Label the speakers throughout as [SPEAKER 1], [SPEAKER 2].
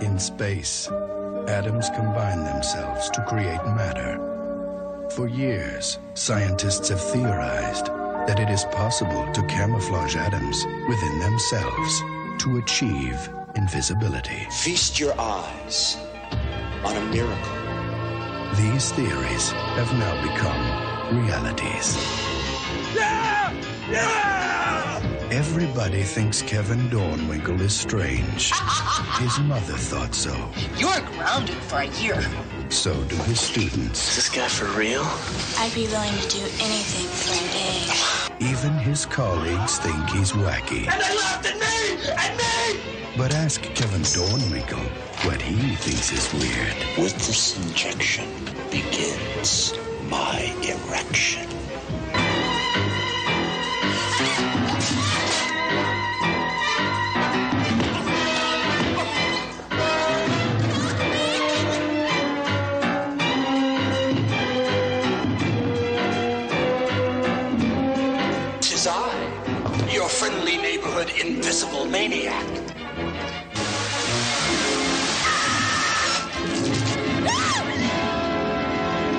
[SPEAKER 1] In space, atoms combine themselves to create matter. For years, scientists have theorized that it is possible to camouflage atoms within themselves to achieve invisibility.
[SPEAKER 2] Feast your eyes on a miracle.
[SPEAKER 1] These theories have now become realities. Everybody thinks Kevin Dornwinkle is strange. His mother thought so.
[SPEAKER 3] You're grounded for a year.
[SPEAKER 1] So do his students.
[SPEAKER 2] This guy for real?
[SPEAKER 4] I'd be willing to do anything for a day.
[SPEAKER 1] Even his colleagues think he's wacky.
[SPEAKER 2] And they laughed at me! At me!
[SPEAKER 1] But ask Kevin Dornwinkle what he thinks is weird.
[SPEAKER 2] With this injection begins my erection. Friendly neighborhood invisible maniac.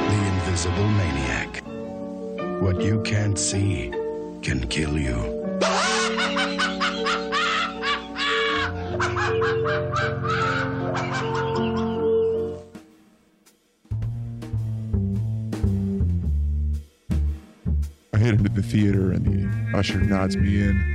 [SPEAKER 1] The Invisible Maniac. What you can't see can kill you.
[SPEAKER 5] I head into the theater and the usher nods me in.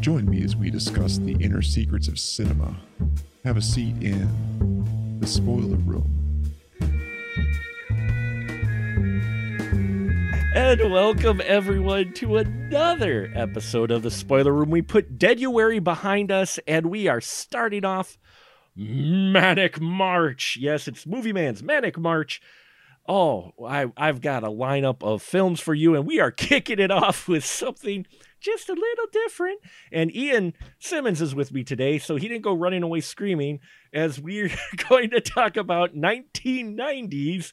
[SPEAKER 5] Join me as we discuss the inner secrets of cinema. Have a seat in the spoiler room.
[SPEAKER 6] And welcome everyone to another episode of the Spoiler Room. We put Deaduary behind us and we are starting off Maniac March. Yes, it's Movie Man's Maniac March. Oh, I, I've got a lineup of films for you, and we are kicking it off with something just a little different. And Ian Simmons is with me today, so he didn't go running away screaming as we're going to talk about 1990s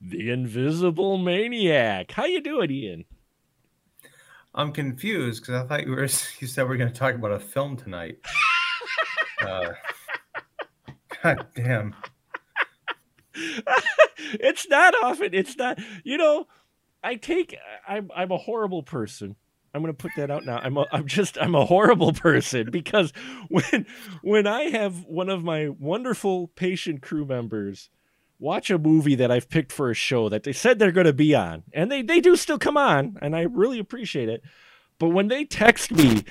[SPEAKER 6] The Invisible Maniac. How you doing, Ian?
[SPEAKER 7] I'm confused because I thought you were you said we are going to talk about a film tonight. uh, God damn.
[SPEAKER 6] it's not often. It's not. You know, I take. I'm. I'm a horrible person. I'm going to put that out now. I'm. A, I'm just. I'm a horrible person because when when I have one of my wonderful patient crew members watch a movie that I've picked for a show that they said they're going to be on, and they they do still come on, and I really appreciate it. But when they text me,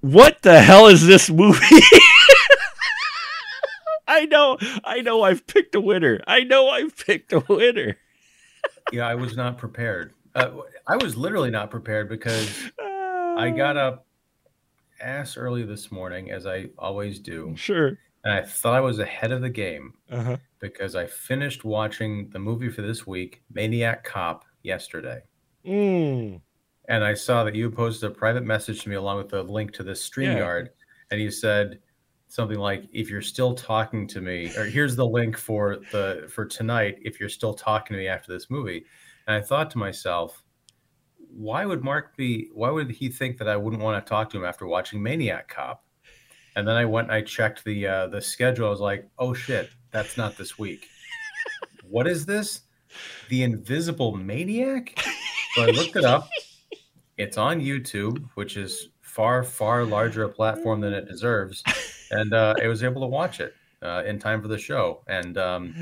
[SPEAKER 6] what the hell is this movie? I know, I know I've picked a winner. I know I've picked a winner.
[SPEAKER 7] yeah, I was not prepared. Uh, I was literally not prepared because I got up ass early this morning, as I always do.
[SPEAKER 6] Sure.
[SPEAKER 7] And I thought I was ahead of the game
[SPEAKER 6] Uh-huh.
[SPEAKER 7] because I finished watching the movie for this week, Maniac Cop, yesterday.
[SPEAKER 6] Mm.
[SPEAKER 7] And I saw that you posted a private message to me along with a link to this StreamYard. And you said something like, if you're still talking to me, or here's the link for the for tonight, if you're still talking to me after this movie. And I thought to myself, why would Mark be why would he think that I wouldn't want to talk to him after watching Maniac Cop? And then I went and I checked the uh, the schedule. I was like, oh shit, that's not this week. what is this? The Invisible Maniac? So I looked it up. It's on YouTube, which is far, far larger a platform than it deserves. And uh, I was able to watch it uh, in time for the show. And um,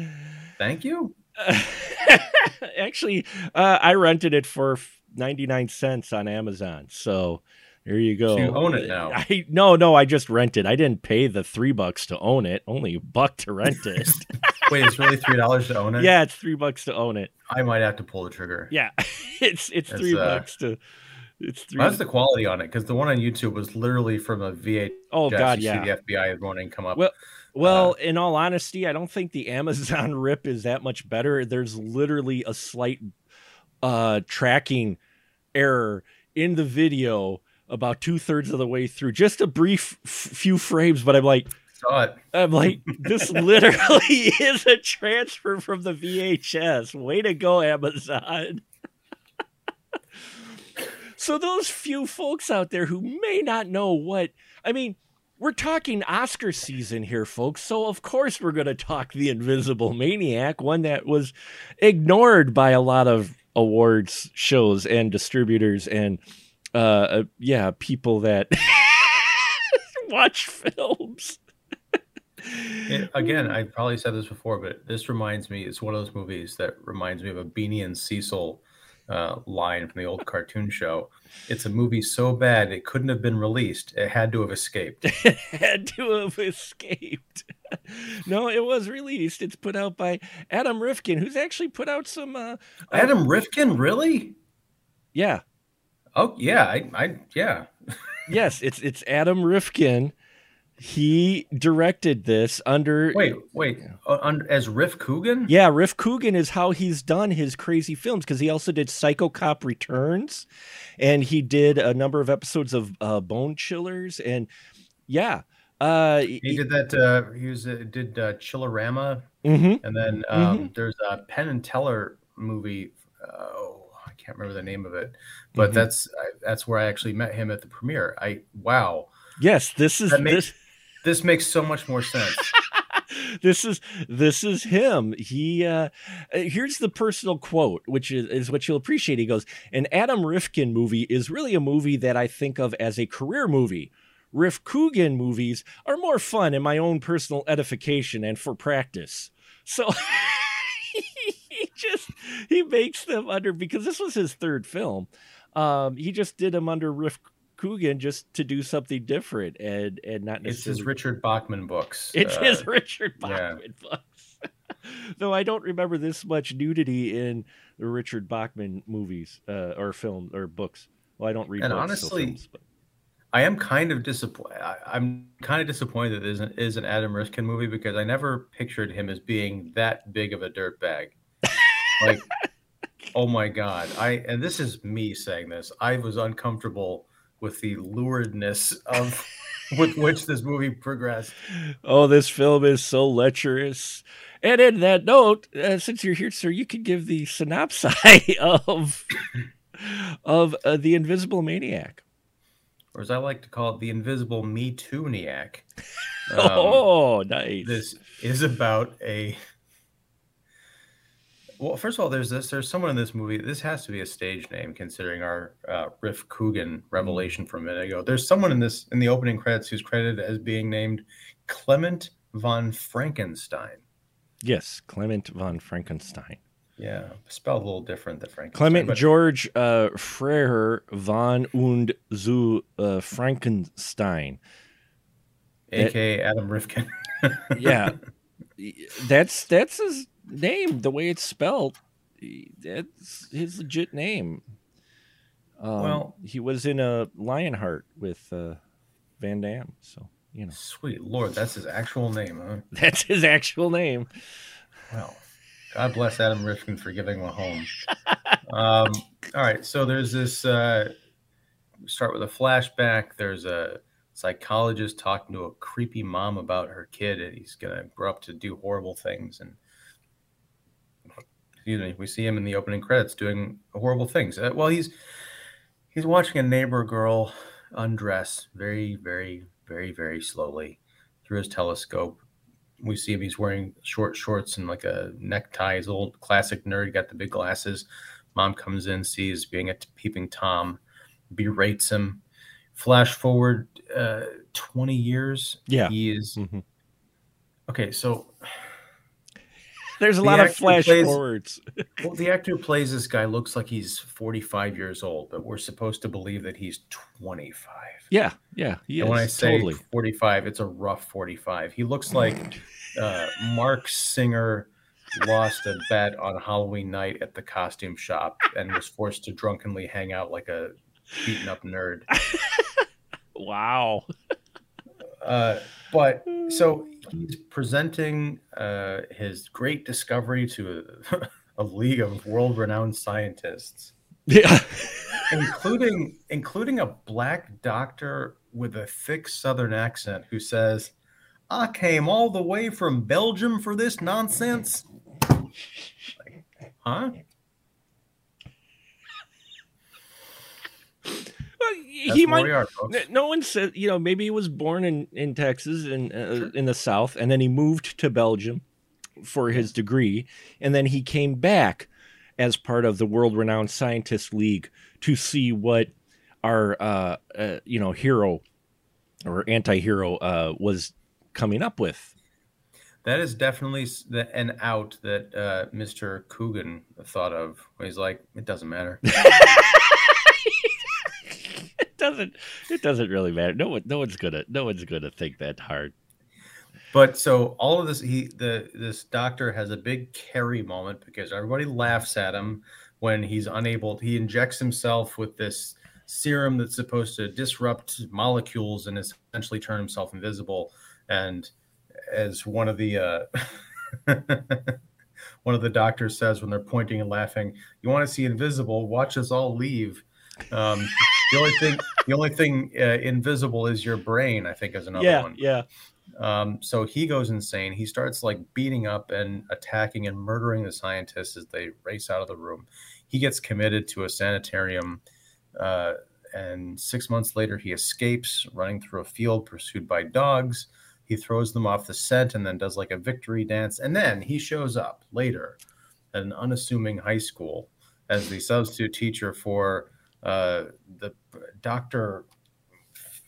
[SPEAKER 7] thank you.
[SPEAKER 6] Actually, uh, I rented it for 99 cents on Amazon. So there you go.
[SPEAKER 7] So you own it now.
[SPEAKER 6] I no, no, I just rented. I didn't pay the three bucks to own it. Only a buck to rent it.
[SPEAKER 7] Wait, it's really three dollars to own it?
[SPEAKER 6] yeah, it's three bucks to own it.
[SPEAKER 7] I might have to pull the trigger.
[SPEAKER 6] Yeah, it's it's
[SPEAKER 7] That's,
[SPEAKER 6] three
[SPEAKER 7] uh,
[SPEAKER 6] bucks to. It's three.
[SPEAKER 7] How's the quality on it? Because the one on YouTube was literally from a VHS.
[SPEAKER 6] Oh, God, yeah.
[SPEAKER 7] the FBI warning come up.
[SPEAKER 6] Well- Well,
[SPEAKER 7] Uh,
[SPEAKER 6] in all honesty, I don't think the Amazon rip is that much better. There's literally a slight uh, tracking error in the video about two thirds of the way through, just a brief f- few frames. But I'm like,
[SPEAKER 7] saw it.
[SPEAKER 6] I'm like, this literally is a transfer from the VHS. Way to go, Amazon. so, those few folks out there who may not know what, I mean, we're talking Oscar season here, folks. So, of course, we're going to talk The Invisible Maniac, one that was ignored by a lot of awards shows and distributors and, uh, yeah, people that watch films.
[SPEAKER 7] Again, I probably said this before, but this reminds me. It's one of those movies that reminds me of a Beanie and Cecil uh, line from the old cartoon show. It's a movie so bad it couldn't have been released; it had to have escaped.
[SPEAKER 6] it had to have escaped. no, it was released. It's put out by Adam Rifkin, who's actually put out some. Uh,
[SPEAKER 7] Adam Rifkin, really?
[SPEAKER 6] yeah,
[SPEAKER 7] Oh yeah, I, I yeah.
[SPEAKER 6] yes, it's it's Adam Rifkin. He directed this under.
[SPEAKER 7] Wait, wait. Uh, as Riff Coogan?
[SPEAKER 6] Yeah, Riff Coogan is how he's done his crazy films because he also did Psycho Cop Returns, and he did a number of episodes of uh, Bone Chillers, and yeah, uh,
[SPEAKER 7] He did that. Uh, he was uh, did uh, Chillerama,
[SPEAKER 6] mhm.
[SPEAKER 7] and then um, there's a Penn and Teller movie. Oh, I can't remember the name of it, but
[SPEAKER 6] Mhm.
[SPEAKER 7] that's I, that's where I actually met him at the premiere. I wow,
[SPEAKER 6] Yes, this is
[SPEAKER 7] That makes- this makes so much more sense.
[SPEAKER 6] this is this is him. He uh uh, here's the personal quote which is, is what you'll appreciate. He goes an adam rifkin movie is really a movie that i think of as a career movie. Riff coogan movies are more fun in my own personal edification and for practice. So he just he makes them under because this was his third film um he just did them under riff coogan just to do something different and and not necessarily.
[SPEAKER 7] it's his Richard Bachman books.
[SPEAKER 6] it's
[SPEAKER 7] Uh,
[SPEAKER 6] his Richard
[SPEAKER 7] yeah.
[SPEAKER 6] Bachman books. Though I don't remember this much nudity in the Richard Bachman movies uh, or film or books. Well, I don't read
[SPEAKER 7] And honestly,
[SPEAKER 6] films, but-
[SPEAKER 7] I am kind of disappointed. I'm kind of disappointed that this isn't is an Adam Rifkin movie because I never pictured him as being that big of a dirtbag. like, oh my god! I and this is me saying this. I was uncomfortable with the luridness of with which this movie progressed.
[SPEAKER 6] oh, this film is so lecherous. And in that note, uh, since you're here, sir, you could give the synopsis of of uh, the Invisible Maniac.
[SPEAKER 7] Or as I like to call it, the invisible Me Too niac. Um,
[SPEAKER 6] oh, nice.
[SPEAKER 7] this is about a well first of all there's this there's someone in this movie this has to be a stage name considering our uh, riff coogan revelation from a minute ago there's someone in this in the opening credits who's credited as being named clement von franckenstein
[SPEAKER 6] yes, Clement von Franckenstein.
[SPEAKER 7] yeah spelled a little different than frankenstein
[SPEAKER 6] Clement
[SPEAKER 7] but-
[SPEAKER 6] George uh, von und zu uh, Franckenstein.
[SPEAKER 7] aka adam rifkin
[SPEAKER 6] Yeah, that's that's his name. The way it's spelled, that's his legit name. Um,
[SPEAKER 7] Well-
[SPEAKER 6] he was in a Lionheart with uh, Van Damme, so you know
[SPEAKER 7] sweet lord that's his actual name huh
[SPEAKER 6] that's his actual name.
[SPEAKER 7] Well, God bless Adam Rifkin for giving him a home. Um, all right, so there's this. Uh, start with a flashback. There's a psychologist talking to a creepy mom about her kid, and he's gonna grow up to do horrible things. And excuse me, we see him in the opening credits doing horrible things. Uh, well, he's he's watching a neighbor girl undress very, very, very, very slowly through his telescope we see him he's wearing short shorts and like a necktie he's a little classic nerd got the big glasses mom comes in sees being a peeping tom berates him flash forward uh 20 years
[SPEAKER 6] Yeah.
[SPEAKER 7] he is
[SPEAKER 6] Mhm.
[SPEAKER 7] okay so
[SPEAKER 6] There's a
[SPEAKER 7] The
[SPEAKER 6] lot of flash
[SPEAKER 7] plays-
[SPEAKER 6] forwards.
[SPEAKER 7] well the actor who plays this guy looks like he's 45 years old but we're supposed to believe that he's 25
[SPEAKER 6] Yeah, yeah, he
[SPEAKER 7] and when I say
[SPEAKER 6] totally.
[SPEAKER 7] 45, it's a rough 45. He looks like uh, Marc Singer lost a bet on Halloween night at the costume shop and was forced to drunkenly hang out like a beaten up nerd.
[SPEAKER 6] Wow.
[SPEAKER 7] Uh, but so he's presenting uh, his great discovery to a, a league of world-renowned scientists,
[SPEAKER 6] Yeah.
[SPEAKER 7] including including a black doctor with a thick Southern accent who says, "I came all the way from Belgium for this nonsense." Like, huh?
[SPEAKER 6] Well, he might.
[SPEAKER 7] are,
[SPEAKER 6] No one said, you know, maybe he was born in in Texas and uh, in the South, and then he moved to Belgium for his degree, and then he came back as part of the world renowned scientist league to see what our uh, uh you know hero or anti-hero uh was coming up with
[SPEAKER 7] That is definitely an out that uh, Mr. Coogan thought of. He's like, "It doesn't matter."
[SPEAKER 6] doesn't it doesn't really matter no one no one's gonna no one's gonna think that hard
[SPEAKER 7] But so all of this, he the this doctor has a big Carrie moment because everybody laughs at him when he's unable. He injects himself with this serum that's supposed to disrupt molecules and essentially turn himself invisible. And as one of the uh, one of the doctors says when they're pointing and laughing, "You want to see invisible? Watch us all leave." Um, the only thing, the only thing uh, invisible is your brain. I think is another
[SPEAKER 6] yeah
[SPEAKER 7] one.
[SPEAKER 6] yeah
[SPEAKER 7] Um, so he goes insane. He starts like beating up and attacking and murdering the scientists as they race out of the room. He gets committed to a sanitarium, uh, and six months later, he escapes, running through a field pursued by dogs. He throws them off the scent and then does like a victory dance. And then he shows up later at an unassuming high school as the substitute teacher for uh, the Dr.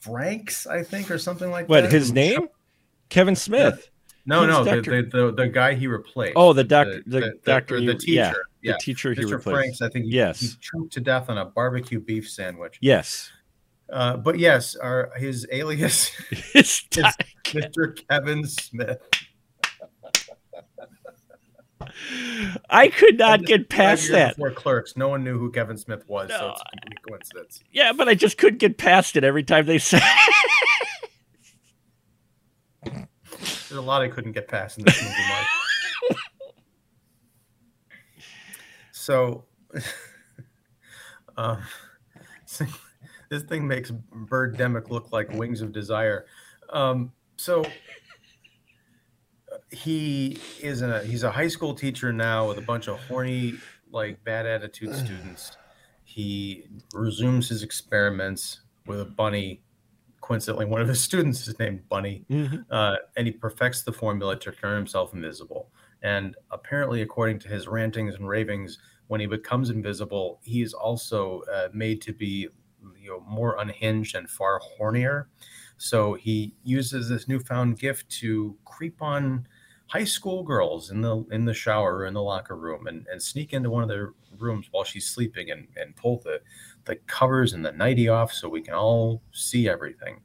[SPEAKER 7] Franks, I think, or something like
[SPEAKER 6] what
[SPEAKER 7] that.
[SPEAKER 6] What
[SPEAKER 7] his
[SPEAKER 6] name kevin smith
[SPEAKER 7] no,
[SPEAKER 6] Who's
[SPEAKER 7] no, the,
[SPEAKER 6] Dr.
[SPEAKER 7] the, the the guy he replaced.
[SPEAKER 6] Oh, the doctor- the doctor
[SPEAKER 7] the,
[SPEAKER 6] you-
[SPEAKER 7] teacher.
[SPEAKER 6] yeah,
[SPEAKER 7] Yeah,
[SPEAKER 6] the teacher he
[SPEAKER 7] Mr.
[SPEAKER 6] replaced
[SPEAKER 7] Franks. I think he,
[SPEAKER 6] Yes.
[SPEAKER 7] he choked to death on a barbecue beef sandwich.
[SPEAKER 6] yes
[SPEAKER 7] Uh, but yes, our his alias, is Mr. Kevin Smith.
[SPEAKER 6] I could not get past that
[SPEAKER 7] Before Clerks, no one knew who Kevin Smith was, so it's a complete coincidence.
[SPEAKER 6] yeah but i just couldn't get past it every time they said
[SPEAKER 7] There's a lot I couldn't get past in this movie, so, um, this thing makes Birdemic look like Wings of Desire. Um, so he is a he's a high school teacher now with a bunch of horny, like bad attitude students. He resumes his experiments with a bunny. Coincidentally, one of his students is named Bunny
[SPEAKER 6] Mhm.
[SPEAKER 7] uh, and he perfects the formula to turn himself invisible. And apparently, according to his rantings and ravings, when he becomes invisible, he is also uh, made to be, you know, more unhinged and far hornier. So he uses this newfound gift to creep on high school girls in the in the shower or in the locker room and, and sneak into one of their rooms while she's sleeping and, and pull the, the covers and the nightie off so we can all see everything.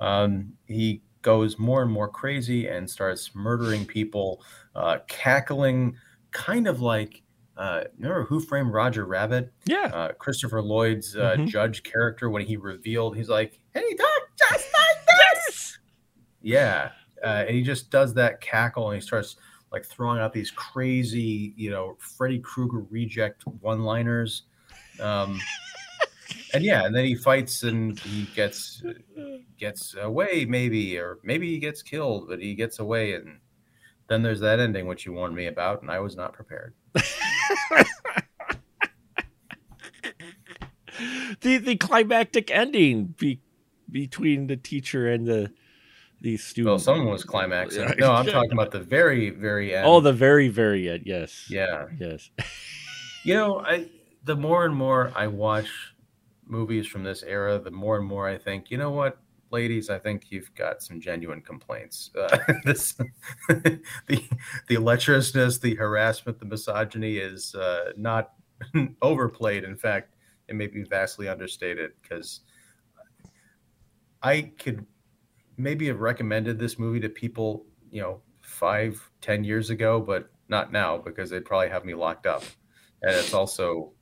[SPEAKER 7] Um, he goes more and more crazy and starts murdering people, uh, cackling, kind of like uh, remember Who Framed Roger Rabbit?
[SPEAKER 6] yeah
[SPEAKER 7] Uh, Christopher Lloyd's uh,
[SPEAKER 6] Mhm.
[SPEAKER 7] judge character when he revealed, he's like, "Hey, doc, just like this." Yeah, uh, and he just does that cackle and he starts like throwing out these crazy, you know, Freddy Krueger reject one-liners. Um, and yeah, and then he fights and he gets gets away, maybe, or maybe he gets killed, but he gets away, and then there's that ending which you warned me about, and I was not prepared.
[SPEAKER 6] the the climactic ending be, between the teacher and the the student.
[SPEAKER 7] Well, someone was climaxing. No, I'm talking about the very, very end.
[SPEAKER 6] Oh, the very very end. Yes.
[SPEAKER 7] yeah.
[SPEAKER 6] Yes.
[SPEAKER 7] You know, I the more and more I watch movies from this era, the more and more I think, you know what, ladies, I think you've got some genuine complaints. Uh, this the the lecherousness, the harassment, the misogyny is uh, not overplayed. In fact, it may be vastly understated because I could maybe have recommended this movie to people, you know, five, ten years ago, but not now because they'd probably have me locked up. And it's also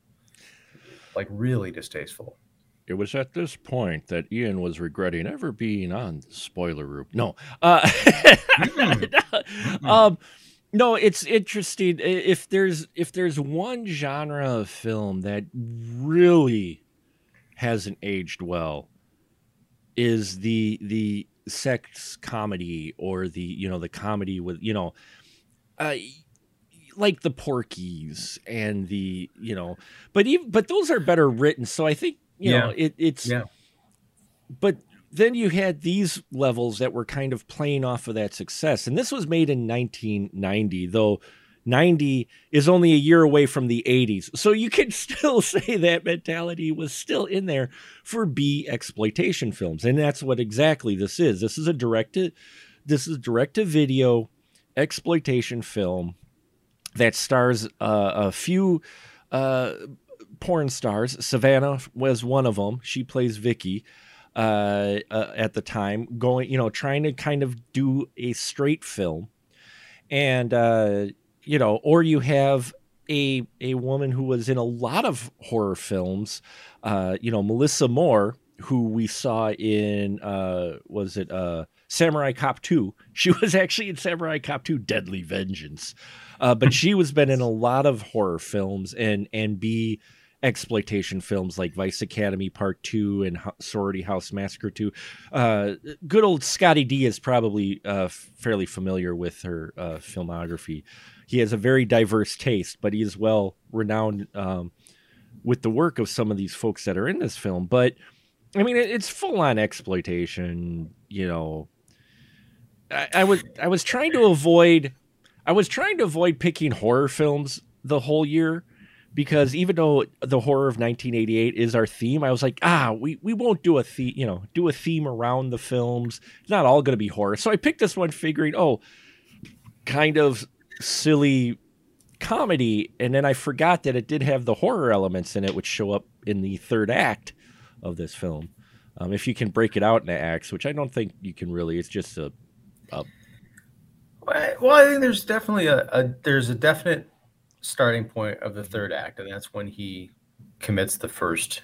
[SPEAKER 7] like really distasteful.
[SPEAKER 6] It was at this point that Ian was regretting ever being on the spoiler room. No, uh, um, no, it's interesting. If there's if there's one genre of film that really hasn't aged well, is the the sex comedy or the you know the comedy with you know, uh, like the Porky's and the you know, but even but those are better written. So I think you yeah. know it, it's
[SPEAKER 7] yeah.
[SPEAKER 6] But then you had these levels that were kind of playing off of that success, and this was made in 1990, though. 90 is only a year away from the 80s. So you can still say that mentality was still in there for B exploitation films. And that's what exactly this is. This is a direct to this is direct to video exploitation film that stars uh, a few uh, porn stars. Savannah was one of them. She plays Vicky uh, uh, at the time, going, you know, trying to kind of do a straight film, and uh, you know, or you have a a woman who was in a lot of horror films, uh, you know, Melissa Moore, who we saw in uh, was it uh, Samurai Cop Two? She was actually in Samurai Cop Two: Deadly Vengeance. Uh, but she was been in a lot of horror films and and B exploitation films like Vice Academy Part Two and Sorority House Massacre Two. Uh, good old Scotty D is probably uh, fairly familiar with her uh, filmography. He has a very diverse taste, but he is well renowned um, with the work of some of these folks that are in this film. But I mean, it's full on exploitation. You know, I, I was I was trying to avoid I was trying to avoid picking horror films the whole year because even though the horror of 1988 is our theme, I was like, ah, we, we won't do a theme, you know, do a theme around the films. It's not all going to be horror. So I picked this one figuring, oh, kind of silly comedy. And then I forgot that it did have the horror elements in it, which show up in the third act of this film. Um, if you can break it out into acts, which I don't think you can really, it's just a, a
[SPEAKER 7] well, I think there's definitely a, a, there's a definite starting point of the third act, and that's when he commits the first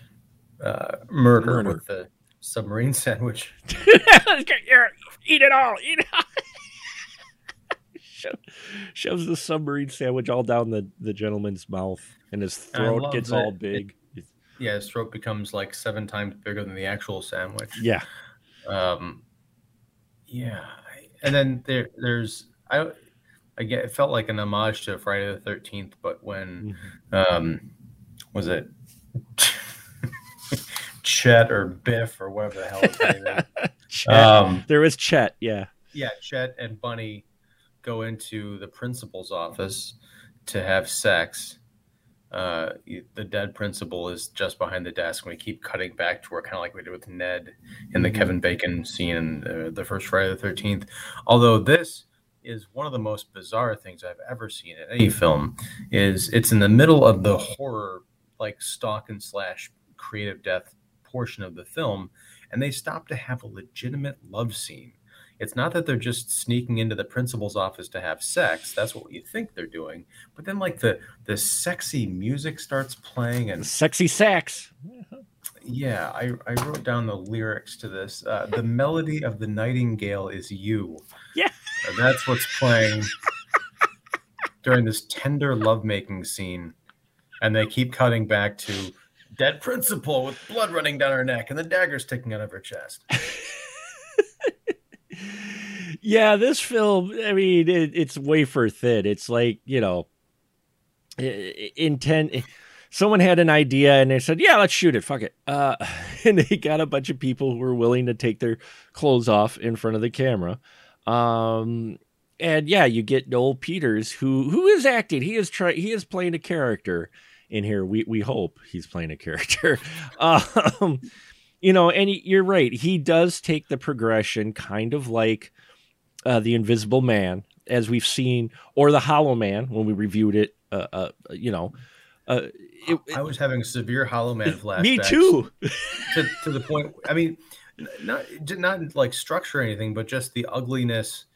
[SPEAKER 7] uh, murder, murder, with the submarine sandwich.
[SPEAKER 6] eat it all, eat it all. Sho- shoves the submarine sandwich all down the, the gentleman's mouth, and his throat gets all big.
[SPEAKER 7] It, yeah, his throat becomes like seven times bigger than the actual sandwich.
[SPEAKER 6] Yeah.
[SPEAKER 7] Um. Yeah, and then there there's I again it felt like an homage to Friday the Thirteenth, but when mm-hmm. um was it Chet or Biff or whatever the hell.
[SPEAKER 6] Chet. Um, there was Chet, yeah.
[SPEAKER 7] Yeah, Chet and Bunny go into the principal's office to have sex. Uh, the dead principal is just behind the desk. And we keep cutting back to where kind of like we did with Ned in the mm-hmm. Kevin Bacon scene in uh, the first Friday the Thirteenth. Although this is one of the most bizarre things I've ever seen in any film. Is it's in the middle of the horror, like stalk and slash creative death portion of the film, and they stop to have a legitimate love scene. It's not that they're just sneaking into the principal's office to have sex. That's what you think they're doing. But then, like the the sexy music starts playing and
[SPEAKER 6] sexy sex.
[SPEAKER 7] Yeah, I, I wrote down the lyrics to this. Uh, the melody of the nightingale is you.
[SPEAKER 6] Yeah.
[SPEAKER 7] And that's what's playing during this tender lovemaking scene. And they keep cutting back to dead principal with blood running down her neck and the dagger sticking out of her chest.
[SPEAKER 6] yeah, this film, I mean, it, it's wafer thin. It's like, you know, intent someone had an idea and they said, "Yeah, let's shoot it. Fuck it." Uh, and they got a bunch of people who were willing to take their clothes off in front of the camera. Um, and yeah, you get Noel Peters, who who is acting. He is trying. He is playing a character in here. We we hope he's playing a character. um, you know, and you're right. He does take the progression, kind of like uh, the Invisible Man, as we've seen, or the Hollow Man when we reviewed it. Uh, uh, you know, uh,
[SPEAKER 7] it, I was having severe Hollow Man flashbacks.
[SPEAKER 6] Me too.
[SPEAKER 7] to, to the point. I mean, not not like structure or anything, but just the ugliness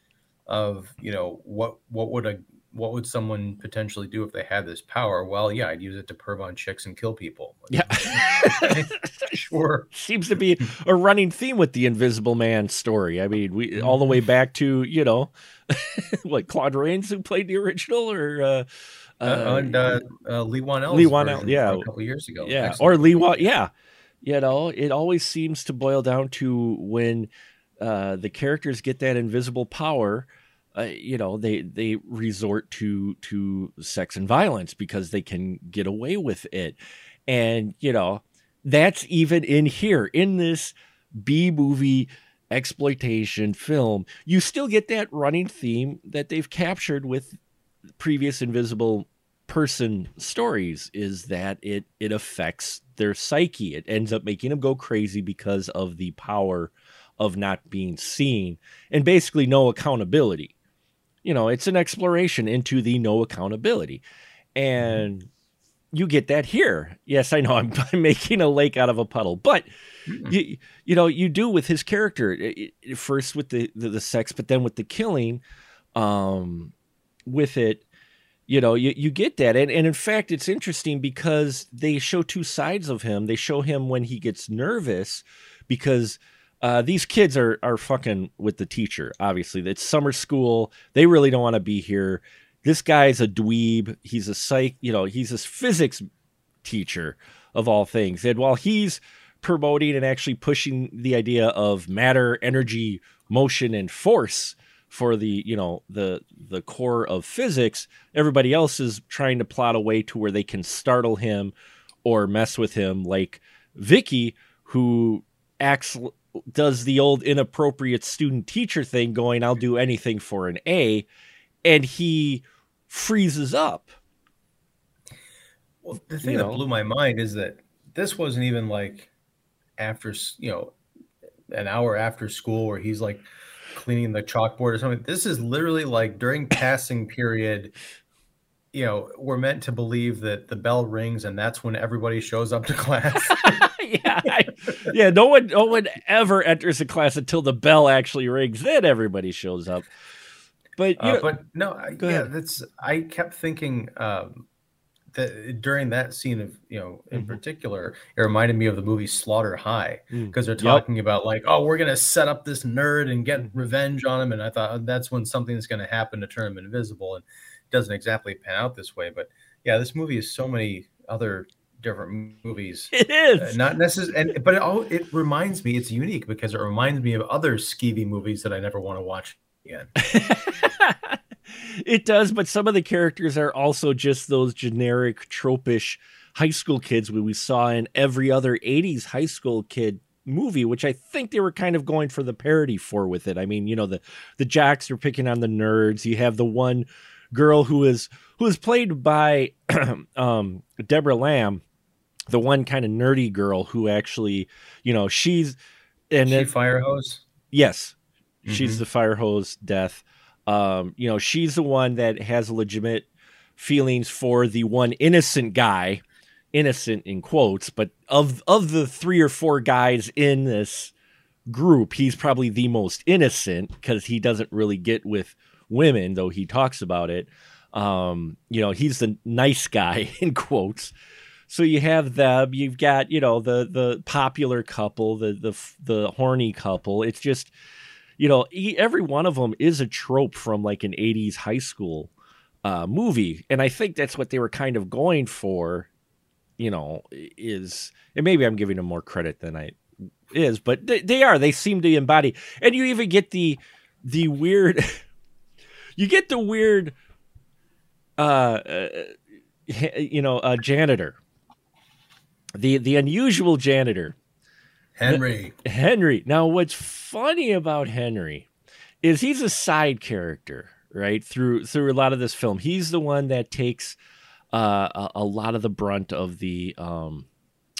[SPEAKER 7] of you know what what would a what would someone potentially do if they had this power? Well, yeah, I'd use it to perv on chicks and kill people.
[SPEAKER 6] Yeah.
[SPEAKER 7] sure.
[SPEAKER 6] Seems to be a running theme with the Invisible Man story. I mean, we all the way back to, you know, what Claude Rains who played the original or uh,
[SPEAKER 7] uh, and uh, uh, Leigh Whannell's
[SPEAKER 6] Leigh Whannell, yeah,
[SPEAKER 7] a couple years ago.
[SPEAKER 6] Yeah,
[SPEAKER 7] Excellent.
[SPEAKER 6] or Lee Wan, yeah. You know, it always seems to boil down to when uh, the characters get that invisible power, uh, you know, they they resort to to sex and violence because they can get away with it, and you know, that's even in here in this B movie exploitation film. You still get that running theme that they've captured with previous invisible person stories is that it it affects their psyche it ends up making them go crazy because of the power of not being seen and basically no accountability you know it's an exploration into the no accountability. And you get that here. Yes i know i'm, I'm making a lake out of a puddle but you, you know you do with his character it- it- first with the, the the sex but then with the killing um with it you know you, you get that. And, and in fact it's interesting because they show two sides of him. They show him when he gets nervous because uh, these kids are are fucking with the teacher obviously. It's summer school. They really don't want to be here. This guy's a dweeb. He's a psych you know he's a physics teacher of all things. And while he's promoting and actually pushing the idea of matter energy motion and force for the you know the the core of physics everybody else is trying to plot a way to where they can startle him or mess with him like vicky who acts does the old inappropriate student teacher thing going i'll do anything for an a and he freezes up
[SPEAKER 7] Well, the thing
[SPEAKER 6] you
[SPEAKER 7] that
[SPEAKER 6] know.
[SPEAKER 7] blew my mind is that this wasn't even like after you know an hour after school where he's like cleaning the chalkboard or something. This is literally like during passing period. You know, we're meant to believe that the bell rings and that's when everybody shows up to class.
[SPEAKER 6] yeah I- yeah no one no one ever enters a class until the bell actually rings then everybody shows up but you
[SPEAKER 7] Uh,
[SPEAKER 6] know,
[SPEAKER 7] but no, I- yeah, that's. I kept thinking um, that during that scene of you know, in
[SPEAKER 6] Mhm.
[SPEAKER 7] particular, it reminded me of the movie Slaughter High
[SPEAKER 6] Mm.
[SPEAKER 7] because they're
[SPEAKER 6] Yep.
[SPEAKER 7] talking about like, oh, we're gonna set up this nerd and get
[SPEAKER 6] Mhm.
[SPEAKER 7] revenge on him, and I thought oh, that's when something's gonna happen to turn him invisible, and it doesn't exactly pan out this way. But yeah, this movie is so many other different movies.
[SPEAKER 6] It is Uh,
[SPEAKER 7] not necessarily, but it, all, it reminds me. It's unique because it reminds me of other skeevy movies that I never want to watch again.
[SPEAKER 6] it does, but some of the characters are also just those generic tropish high school kids we we saw in every other 80s high school kid movie, which I think they were kind of going for the parody for with it. I mean, you know, the the jacks are picking on the nerds. You have the one girl who is who is played by um Debra Lamb, the one kind of nerdy girl who actually, you know, she's and
[SPEAKER 7] she
[SPEAKER 6] then
[SPEAKER 7] fire hose.
[SPEAKER 6] Yes, she's
[SPEAKER 7] Mhm.
[SPEAKER 6] the fire hose death. Um, you know, she's the one that has legitimate feelings for the one innocent guy, innocent in quotes, but of of the three or four guys in this group, he's probably the most innocent because he doesn't really get with women, though he talks about it. Um, you know, he's the nice guy in quotes. So you have them. You've got you know the the popular couple, the the the horny couple. It's just you know every one of them is a trope from like an '80s high school uh, movie, and I think that's what they were kind of going for. You know, is and maybe I'm giving them more credit than I is, but they, they are. They seem to embody, and you even get the the weird. you get the weird. Uh, uh you know, a janitor the the unusual janitor.
[SPEAKER 7] Henry.
[SPEAKER 6] henry. Now what's funny about henry is he's a side character right through through a lot of this film. He's the one that takes uh, a, a lot of the brunt of the um,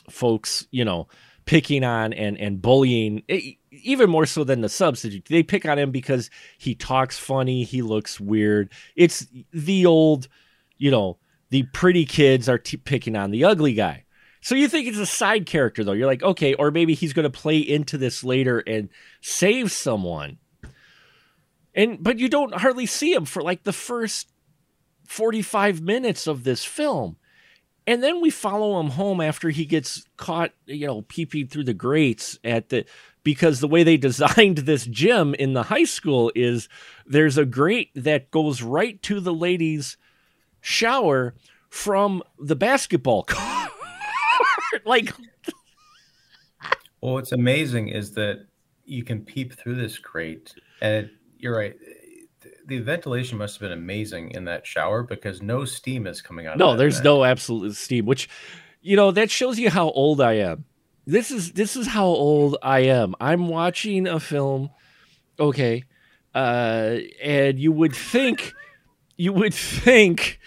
[SPEAKER 6] folks you know picking on and and bullying e- even more so than the substitute. They pick on him because he talks funny he looks weird. It's the old you know the pretty kids are t- picking on the ugly guy so you think it's a side character though. You're like, okay, or maybe he's going to play into this later and save someone. And but you don't hardly see him for like the first 45 minutes of this film. And then we follow him home after he gets caught, you know, peeping through the grates at the because the way they designed this gym in the high school is there's a grate that goes right to the ladies' shower from the basketball court. Like
[SPEAKER 7] well, what's amazing is that you can peep through this crate, and it, you're right. The ventilation must have been amazing in that shower because no steam is coming out.
[SPEAKER 6] No, there's no absolute steam, which you know that shows you how old I am. This is this is how old I am. I'm watching a film, okay, uh, and you would think, you would think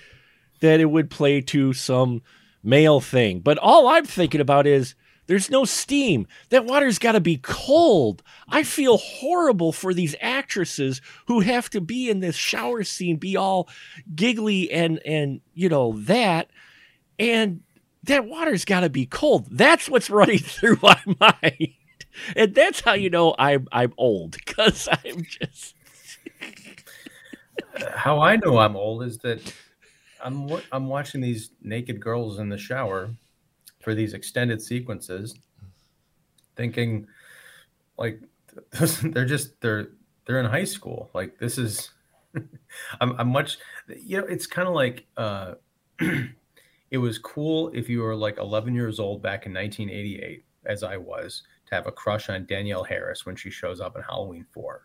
[SPEAKER 6] that it would play to some male thing, but all I'm thinking about is there's no steam. That water's got to be cold. I feel horrible for these actresses who have to be in this shower scene, be all giggly and and you know that, and that water's got to be cold. That's what's running through my mind, and that's how you know I'm I'm old because I'm just.
[SPEAKER 7] how I know I'm old is that I'm I'm watching these naked girls in the shower for these extended sequences, thinking like they're just they're they're in high school. Like this is I'm, I'm much you know it's kind of like uh it was cool if you were like 11 years old back in 1988 as I was to have a crush on Danielle Harris when she shows up in Halloween 4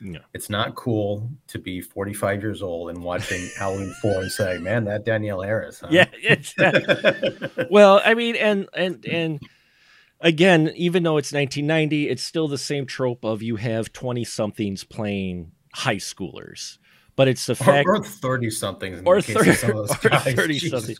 [SPEAKER 6] no.
[SPEAKER 7] It's not cool to be 45 years old and watching Halloween 4 and saying, man, that Danielle Harris. Huh?
[SPEAKER 6] Yeah. Well, I mean, and, and, and, again, even though it's 1990, it's still the same trope of you have 20 somethings playing high schoolers. But it's the fact,
[SPEAKER 7] or thirty somethings,
[SPEAKER 6] or thirty, or thirty something.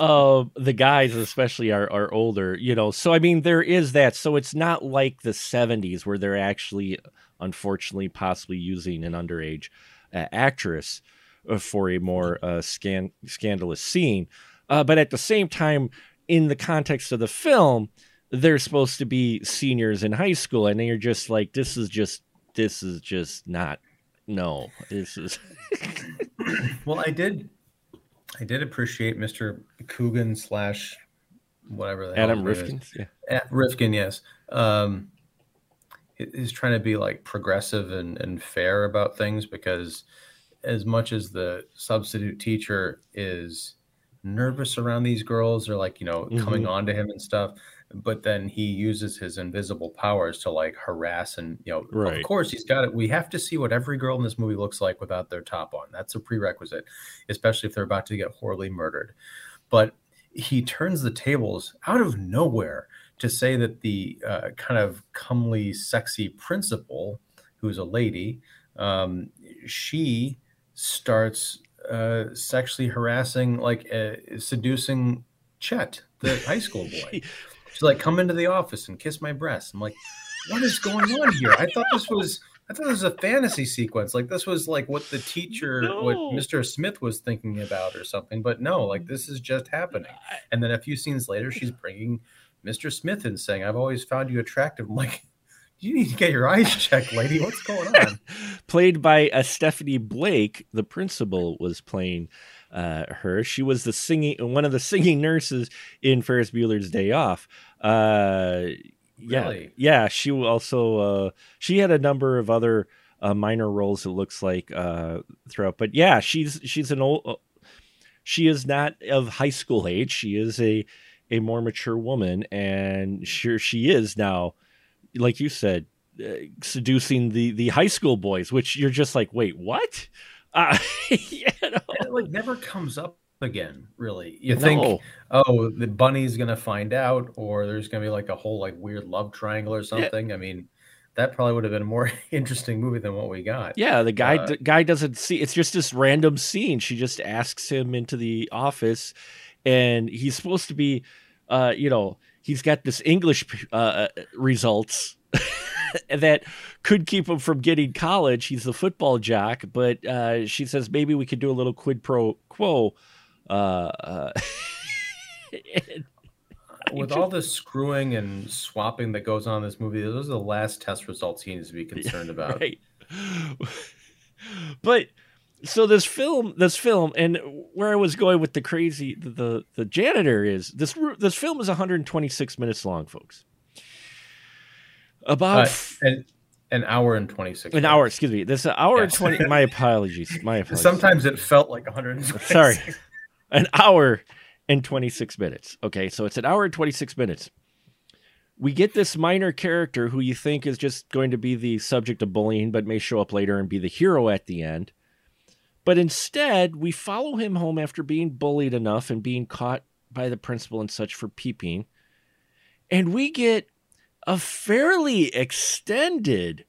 [SPEAKER 6] Uh, the guys, especially, are are older, you know. So I mean, there is that. So it's not like the '70s where they're actually unfortunately possibly using an underage uh, actress uh, for a more uh, scan- scandalous scene. Uh, but at the same time, in the context of the film, they're supposed to be seniors in high school, and they're just like, this is just, this is just not. No, this is.
[SPEAKER 7] well, I did, I did appreciate Mr. Coogan slash whatever
[SPEAKER 6] Adam Rifkin.
[SPEAKER 7] Yeah. Rifkin, yes. Um, is trying to be like progressive and, and fair about things because as much as the substitute teacher is nervous around these girls or like you know mm-hmm. coming on to him and stuff but then he uses his invisible powers to like harass and you know right. of course he's got it we have to see what every girl in this movie looks like without their top on that's a prerequisite especially if they're about to get horribly murdered but he turns the tables out of nowhere to say that the uh, kind of comely, sexy principal, who's a lady, um, she starts uh, sexually harassing, like uh, seducing Chet, the high school boy. She's like, "Come into the office and kiss my breast." I'm like, "What is going on here?" I thought this was. I thought this was a fantasy sequence. Like this was like what the teacher, no. what Mr. Smith was thinking about or something. But no, like this is just happening. And then a few scenes later, she's bringing Mr. Smith is saying, I've always found you attractive. I'm like, you need to get your eyes checked, lady. What's going on?
[SPEAKER 6] Played by uh, Stephanie Blake, the principal was playing uh, her. She was the singing one of the singing nurses in Ferris Bueller's Day Off. Uh, yeah, really? yeah. She also uh, she had a number of other uh, minor roles. It looks like uh, throughout, but yeah, she's she's an old. She is not of high school age. She is a a more mature woman, and sure she is now, like you said, uh, seducing the the high school boys, which you're just like, wait, what? Uh,
[SPEAKER 7] you know? It like never comes up again, really. You no. think, oh, the bunny's gonna find out, or there's gonna be like a whole like weird love triangle or something. Yeah. I mean, that probably would have been a more interesting movie than what we got.
[SPEAKER 6] Yeah, the guy uh, the guy doesn't see. It's just this random scene. She just asks him into the office, and he's supposed to be, uh, you know, he's got this English uh, uh results that could keep him from getting college. He's a football jock, but uh, she says maybe we could do a little quid pro quo. Uh, uh
[SPEAKER 7] with all the screwing and swapping that goes on in this movie, those are the last test results he needs to be concerned about.
[SPEAKER 6] Right. but so this film, this film, and where I was going with the crazy, the the, the janitor is this. This film is 126 minutes long, folks. About
[SPEAKER 7] uh, an, an hour and 26.
[SPEAKER 6] An minutes. hour, excuse me. This hour and 20. My apologies. My apologies.
[SPEAKER 7] Sometimes it felt like 100.
[SPEAKER 6] Sorry, an hour and 26 minutes. Okay, so it's an hour and 26 minutes. We get this minor character who you think is just going to be the subject of bullying, but may show up later and be the hero at the end but instead, we follow him home after being bullied enough and being caught by the principal and such for peeping. And we get a fairly extended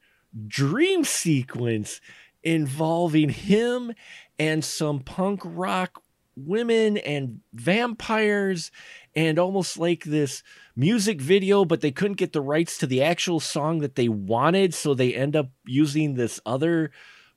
[SPEAKER 6] dream sequence involving him and some punk rock women and vampires and almost like this music video but they couldn't get the rights to the actual song that they wanted so they end up using this other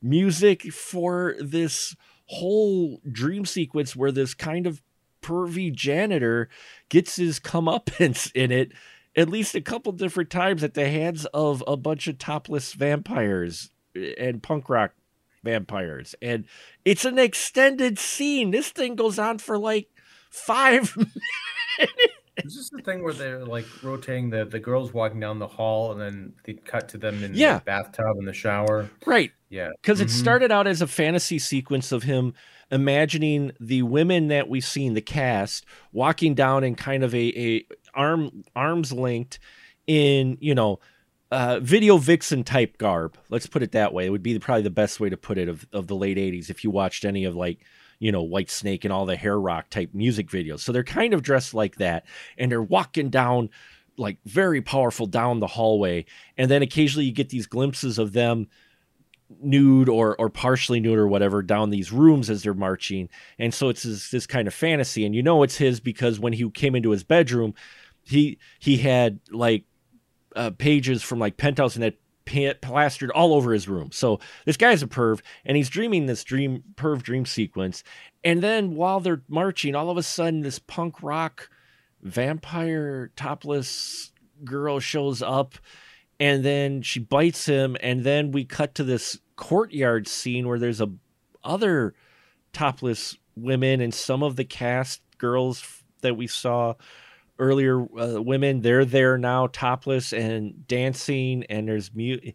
[SPEAKER 6] music for this whole dream sequence where this kind of pervy janitor gets his comeuppance in it at least a couple different times at the hands of a bunch of topless vampires eh, and punk rock vampires. And it's an extended scene. This thing goes on for like five minutes.
[SPEAKER 7] Is this the thing where they're like rotating the the girls walking down the hall and then they cut to them in
[SPEAKER 6] yeah.
[SPEAKER 7] the bathtub in the shower?
[SPEAKER 6] Right.
[SPEAKER 7] Yeah.
[SPEAKER 6] Because mm-hmm. it started out as a fantasy sequence of him imagining the women that we've seen, the cast, walking down in kind of a, a arm arms linked in, you know, uh, video vixen type garb. Let's put it that way. It would be probably the best way to put it of, of the late 80s if you watched any of like you know, White Snake and all the hair rock type music videos. So they're kind of dressed like that and they're walking down like very powerful down the hallway. And then occasionally you get these glimpses of them nude or or partially nude or whatever down these rooms as they're marching. And so it's this, this kind of fantasy. And you know it's his because when he came into his bedroom, he he had like uh, pages from like Penthouse and that plastered all over his room. So this guy's a perv, and he's dreaming this dream perv dream sequence. And then while they're marching, all of a sudden this punk rock vampire topless girl shows up, and then she bites him. And then we cut to this courtyard scene where there's a other topless women and some of the cast girls that we saw earlier uh, women they're there now topless and dancing and there's mute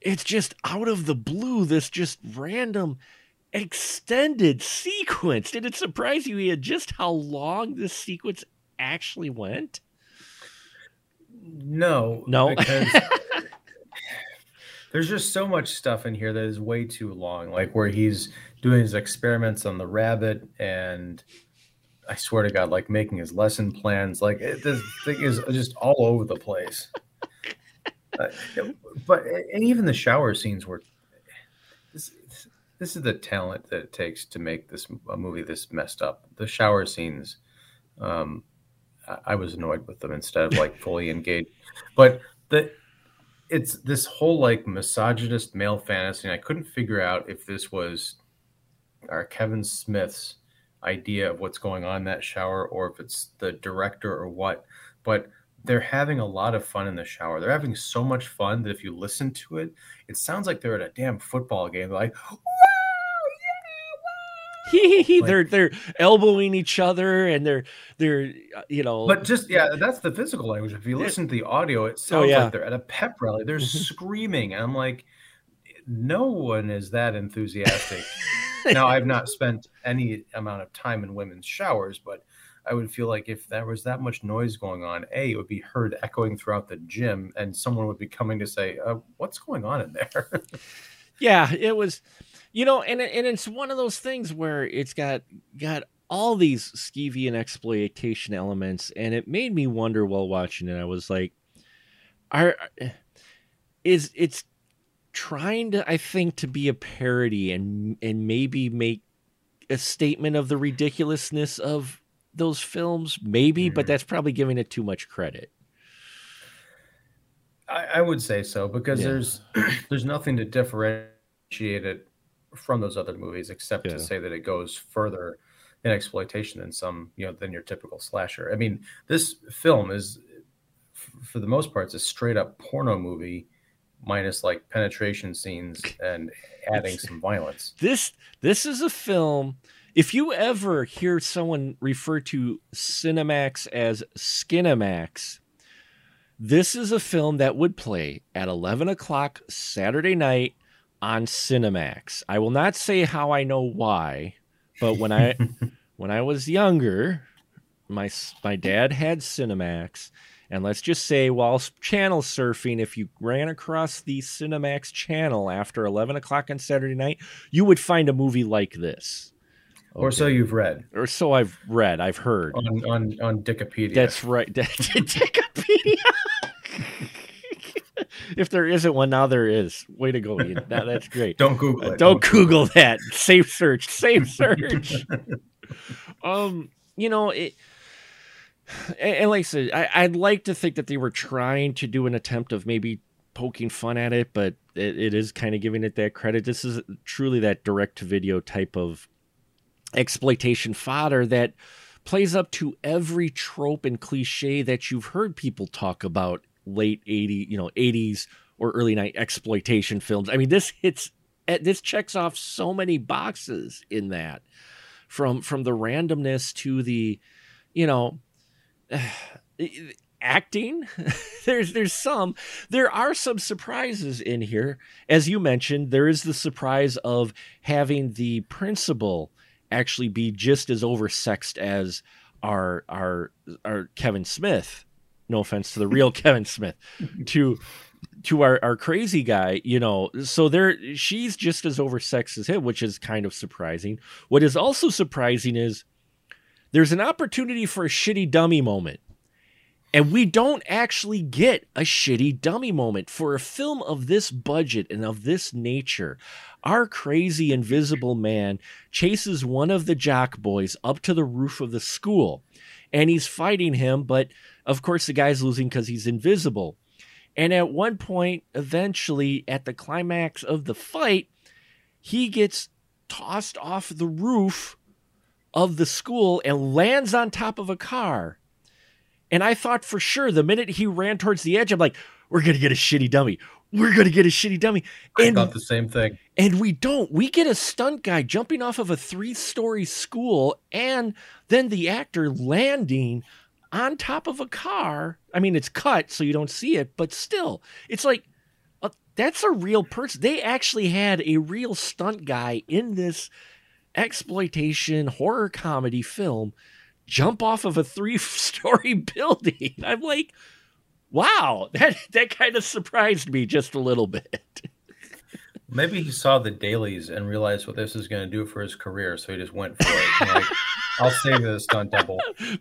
[SPEAKER 6] it's just out of the blue this just random extended sequence. Did it surprise you Ian, just how long this sequence actually went?
[SPEAKER 7] No.
[SPEAKER 6] No?
[SPEAKER 7] Because there's just so much stuff in here that is way too long like where he's doing his experiments on the rabbit and I swear to God, like making his lesson plans, like it, this thing is just all over the place. Uh, but and even the shower scenes were. This, this is the talent that it takes to make this a movie this messed up. The shower scenes, um, I, was annoyed with them instead of like fully engaged. But the it's this whole like misogynist male fantasy. And I couldn't figure out if this was our Kevin Smith's idea of what's going on in that shower or if it's the director or what. But they're having a lot of fun in the shower. They're having so much fun that if you listen to it, it sounds like they're at a damn football game. They're like,
[SPEAKER 6] like, they're they're elbowing each other and they're they're uh, you know
[SPEAKER 7] but just yeah that's the physical language if you listen to the audio it oh, sounds oh, yeah. like they're at a pep rally they're mm-hmm. screaming and i'm like no one is that enthusiastic now I've not spent any amount of time in women's showers, but I would feel like if there was that much noise going on, a it would be heard echoing throughout the gym, and someone would be coming to say, uh, "What's going on in there?"
[SPEAKER 6] yeah, it was, you know, and and it's one of those things where it's got got all these skeevy and exploitation elements, and it made me wonder while watching it. I was like, "Are is it's trying to I think to be a parody and and maybe make a statement of the ridiculousness of those films maybe mm-hmm. but that's probably giving it too much credit
[SPEAKER 7] I, I would say so because yeah. there's there's nothing to differentiate it from those other movies except yeah. to say that it goes further in exploitation than some you know than your typical slasher i mean this film is for the most part it's a straight up porno movie minus like penetration scenes and adding some violence.
[SPEAKER 6] This this is a film. If you ever hear someone refer to Cinemax as Skinemax, this is a film that would play at 11 o'clock Saturday night on Cinemax. I will not say how I know why, but when I when I was younger, my my dad had Cinemax, and let's just say while channel surfing, if you ran across the Cinemax channel after 11 o'clock on Saturday night, you would find a movie like this.
[SPEAKER 7] Or so you've read.
[SPEAKER 6] Or so I've read, I've heard.
[SPEAKER 7] On on, on Wikipedia.
[SPEAKER 6] That's right. Wikipedia. if there isn't one, now there is. Way to go, Ian. That, that's great.
[SPEAKER 7] Don't Google it.
[SPEAKER 6] Don't, don't Google that. Safe search. Safe search. um, you know, it and, like I said, I, would like to think that they were trying to do an attempt of maybe poking fun at it, but it, it is kind of giving it that credit. This is truly that direct to video type of exploitation fodder that plays up to every trope and cliche that you've heard people talk about late 80 you know 80s or early night exploitation films i mean this hits eh, this checks off so many boxes in that from from the randomness to the you know acting there's there's some there are some surprises in here as you mentioned there is the surprise of having the principal actually be just as oversexed as our our our Kevin Smith. No offense to the real Kevin Smith, to to our, our crazy guy, you know. So there, she's just as oversexed as him, which is kind of surprising. What is also surprising is there's an opportunity for a shitty dummy moment. And we don't actually get a shitty dummy moment for a film of this budget and of this nature. Our crazy invisible man chases one of the jock boys up to the roof of the school and he's fighting him, but of course the guy's losing because he's invisible. And at one point, eventually, at the climax of the fight, he gets tossed off the roof of the school and lands on top of a car and I thought for sure the minute he ran towards the edge, I'm like, we're gonna get a shitty dummy. We're gonna get a shitty dummy.
[SPEAKER 7] And, I thought the same thing.
[SPEAKER 6] And we don't. We get a stunt guy jumping off of a three-story school, and then the actor landing on top of a car. I mean, it's cut so you don't see it, but still, it's like uh, that's a real person. They actually had a real stunt guy in this exploitation horror comedy film jump off of a three story building. I'm like, wow, that that kind of surprised me just a little bit.
[SPEAKER 7] Maybe he saw the dailies and realized what this is going to do for his career, so he just went for it. like, I'll save this stunt double.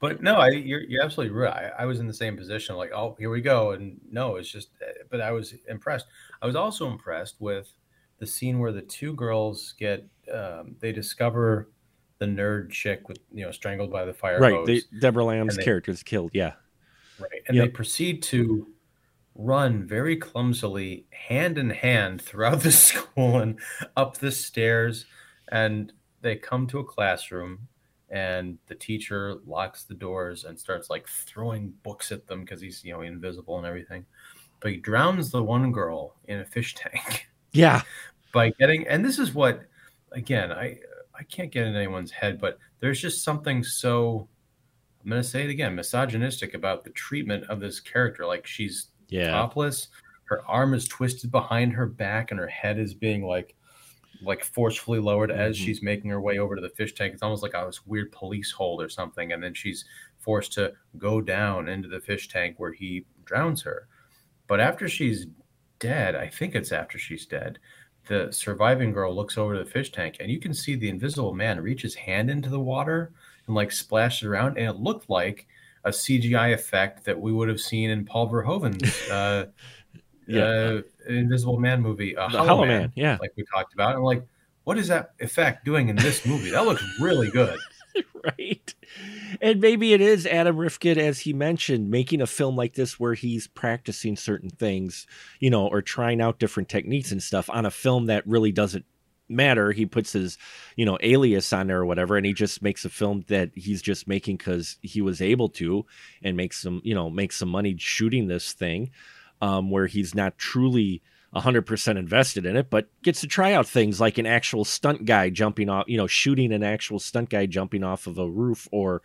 [SPEAKER 7] but no, I, you're you're absolutely right. I, I, was in the same position, like, oh, here we go, and no, it's just. But I was impressed. I was also impressed with the scene where the two girls get um, they discover the nerd chick with you know strangled by the fire
[SPEAKER 6] right
[SPEAKER 7] hose.
[SPEAKER 6] They, debra lamb's they, character is killed yeah
[SPEAKER 7] right and yep. they proceed to run very clumsily hand in hand throughout the school and up the stairs and they come to a classroom and the teacher locks the doors and starts like throwing books at them because he's you know invisible and everything but he drowns the one girl in a fish tank
[SPEAKER 6] yeah
[SPEAKER 7] by getting and this is what again i I can't get in anyone's head, but there's just something so I'm going to say it again, misogynistic about the treatment of this character. Like she's yeah. topless, her arm is twisted behind her back, and her head is being like like forcefully lowered mm-hmm. as she's making her way over to the fish tank. It's almost like a this weird police hold or something, and then she's forced to go down into the fish tank where he drowns her. But after she's dead, I think it's after she's dead the surviving girl looks over to the fish tank and you can see the invisible man reach his hand into the water and like splash it around and it looked like a CGI effect that we would have seen in Paul Verhoeven's uh, yeah. uh, Invisible Man movie, uh, Hollow, Hollow Man, Man,
[SPEAKER 6] yeah,
[SPEAKER 7] like we talked about. I'm like, what is that effect doing in this movie? That looks really good.
[SPEAKER 6] right. And maybe it is Adam Rifkin, as he mentioned, making a film like this where he's practicing certain things, you know, or trying out different techniques and stuff on a film that really doesn't matter. He puts his, you know, alias on there or whatever, and he just makes a film that he's just making because he was able to, and makes some, you know, makes some money shooting this thing, um, where he's not truly 100% invested in it, but gets to try out things like an actual stunt guy jumping off, you know, shooting an actual stunt guy jumping off of a roof, or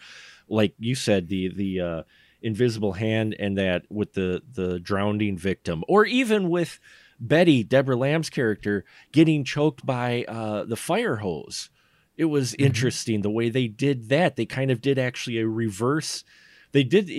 [SPEAKER 6] like you said, the the uh, invisible hand and that with the the drowning victim, or even with Betty, Debra Lamb's character, getting choked by uh, the fire hose. It was mm-hmm. interesting the way they did that. They kind of did actually a reverse. They did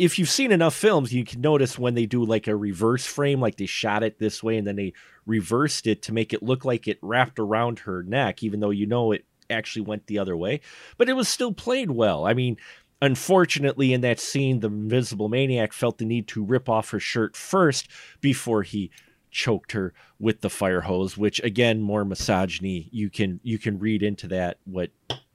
[SPEAKER 6] if you've seen enough films, you can notice when they do like a reverse frame, like they shot it this way and then they reversed it to make it look like it wrapped around her neck, even though you know it actually went the other way. But it was still played well. I mean, unfortunately, in that scene, the invisible maniac felt the need to rip off her shirt first before he choked her with the fire hose, which again, more misogyny. You can you can read into that what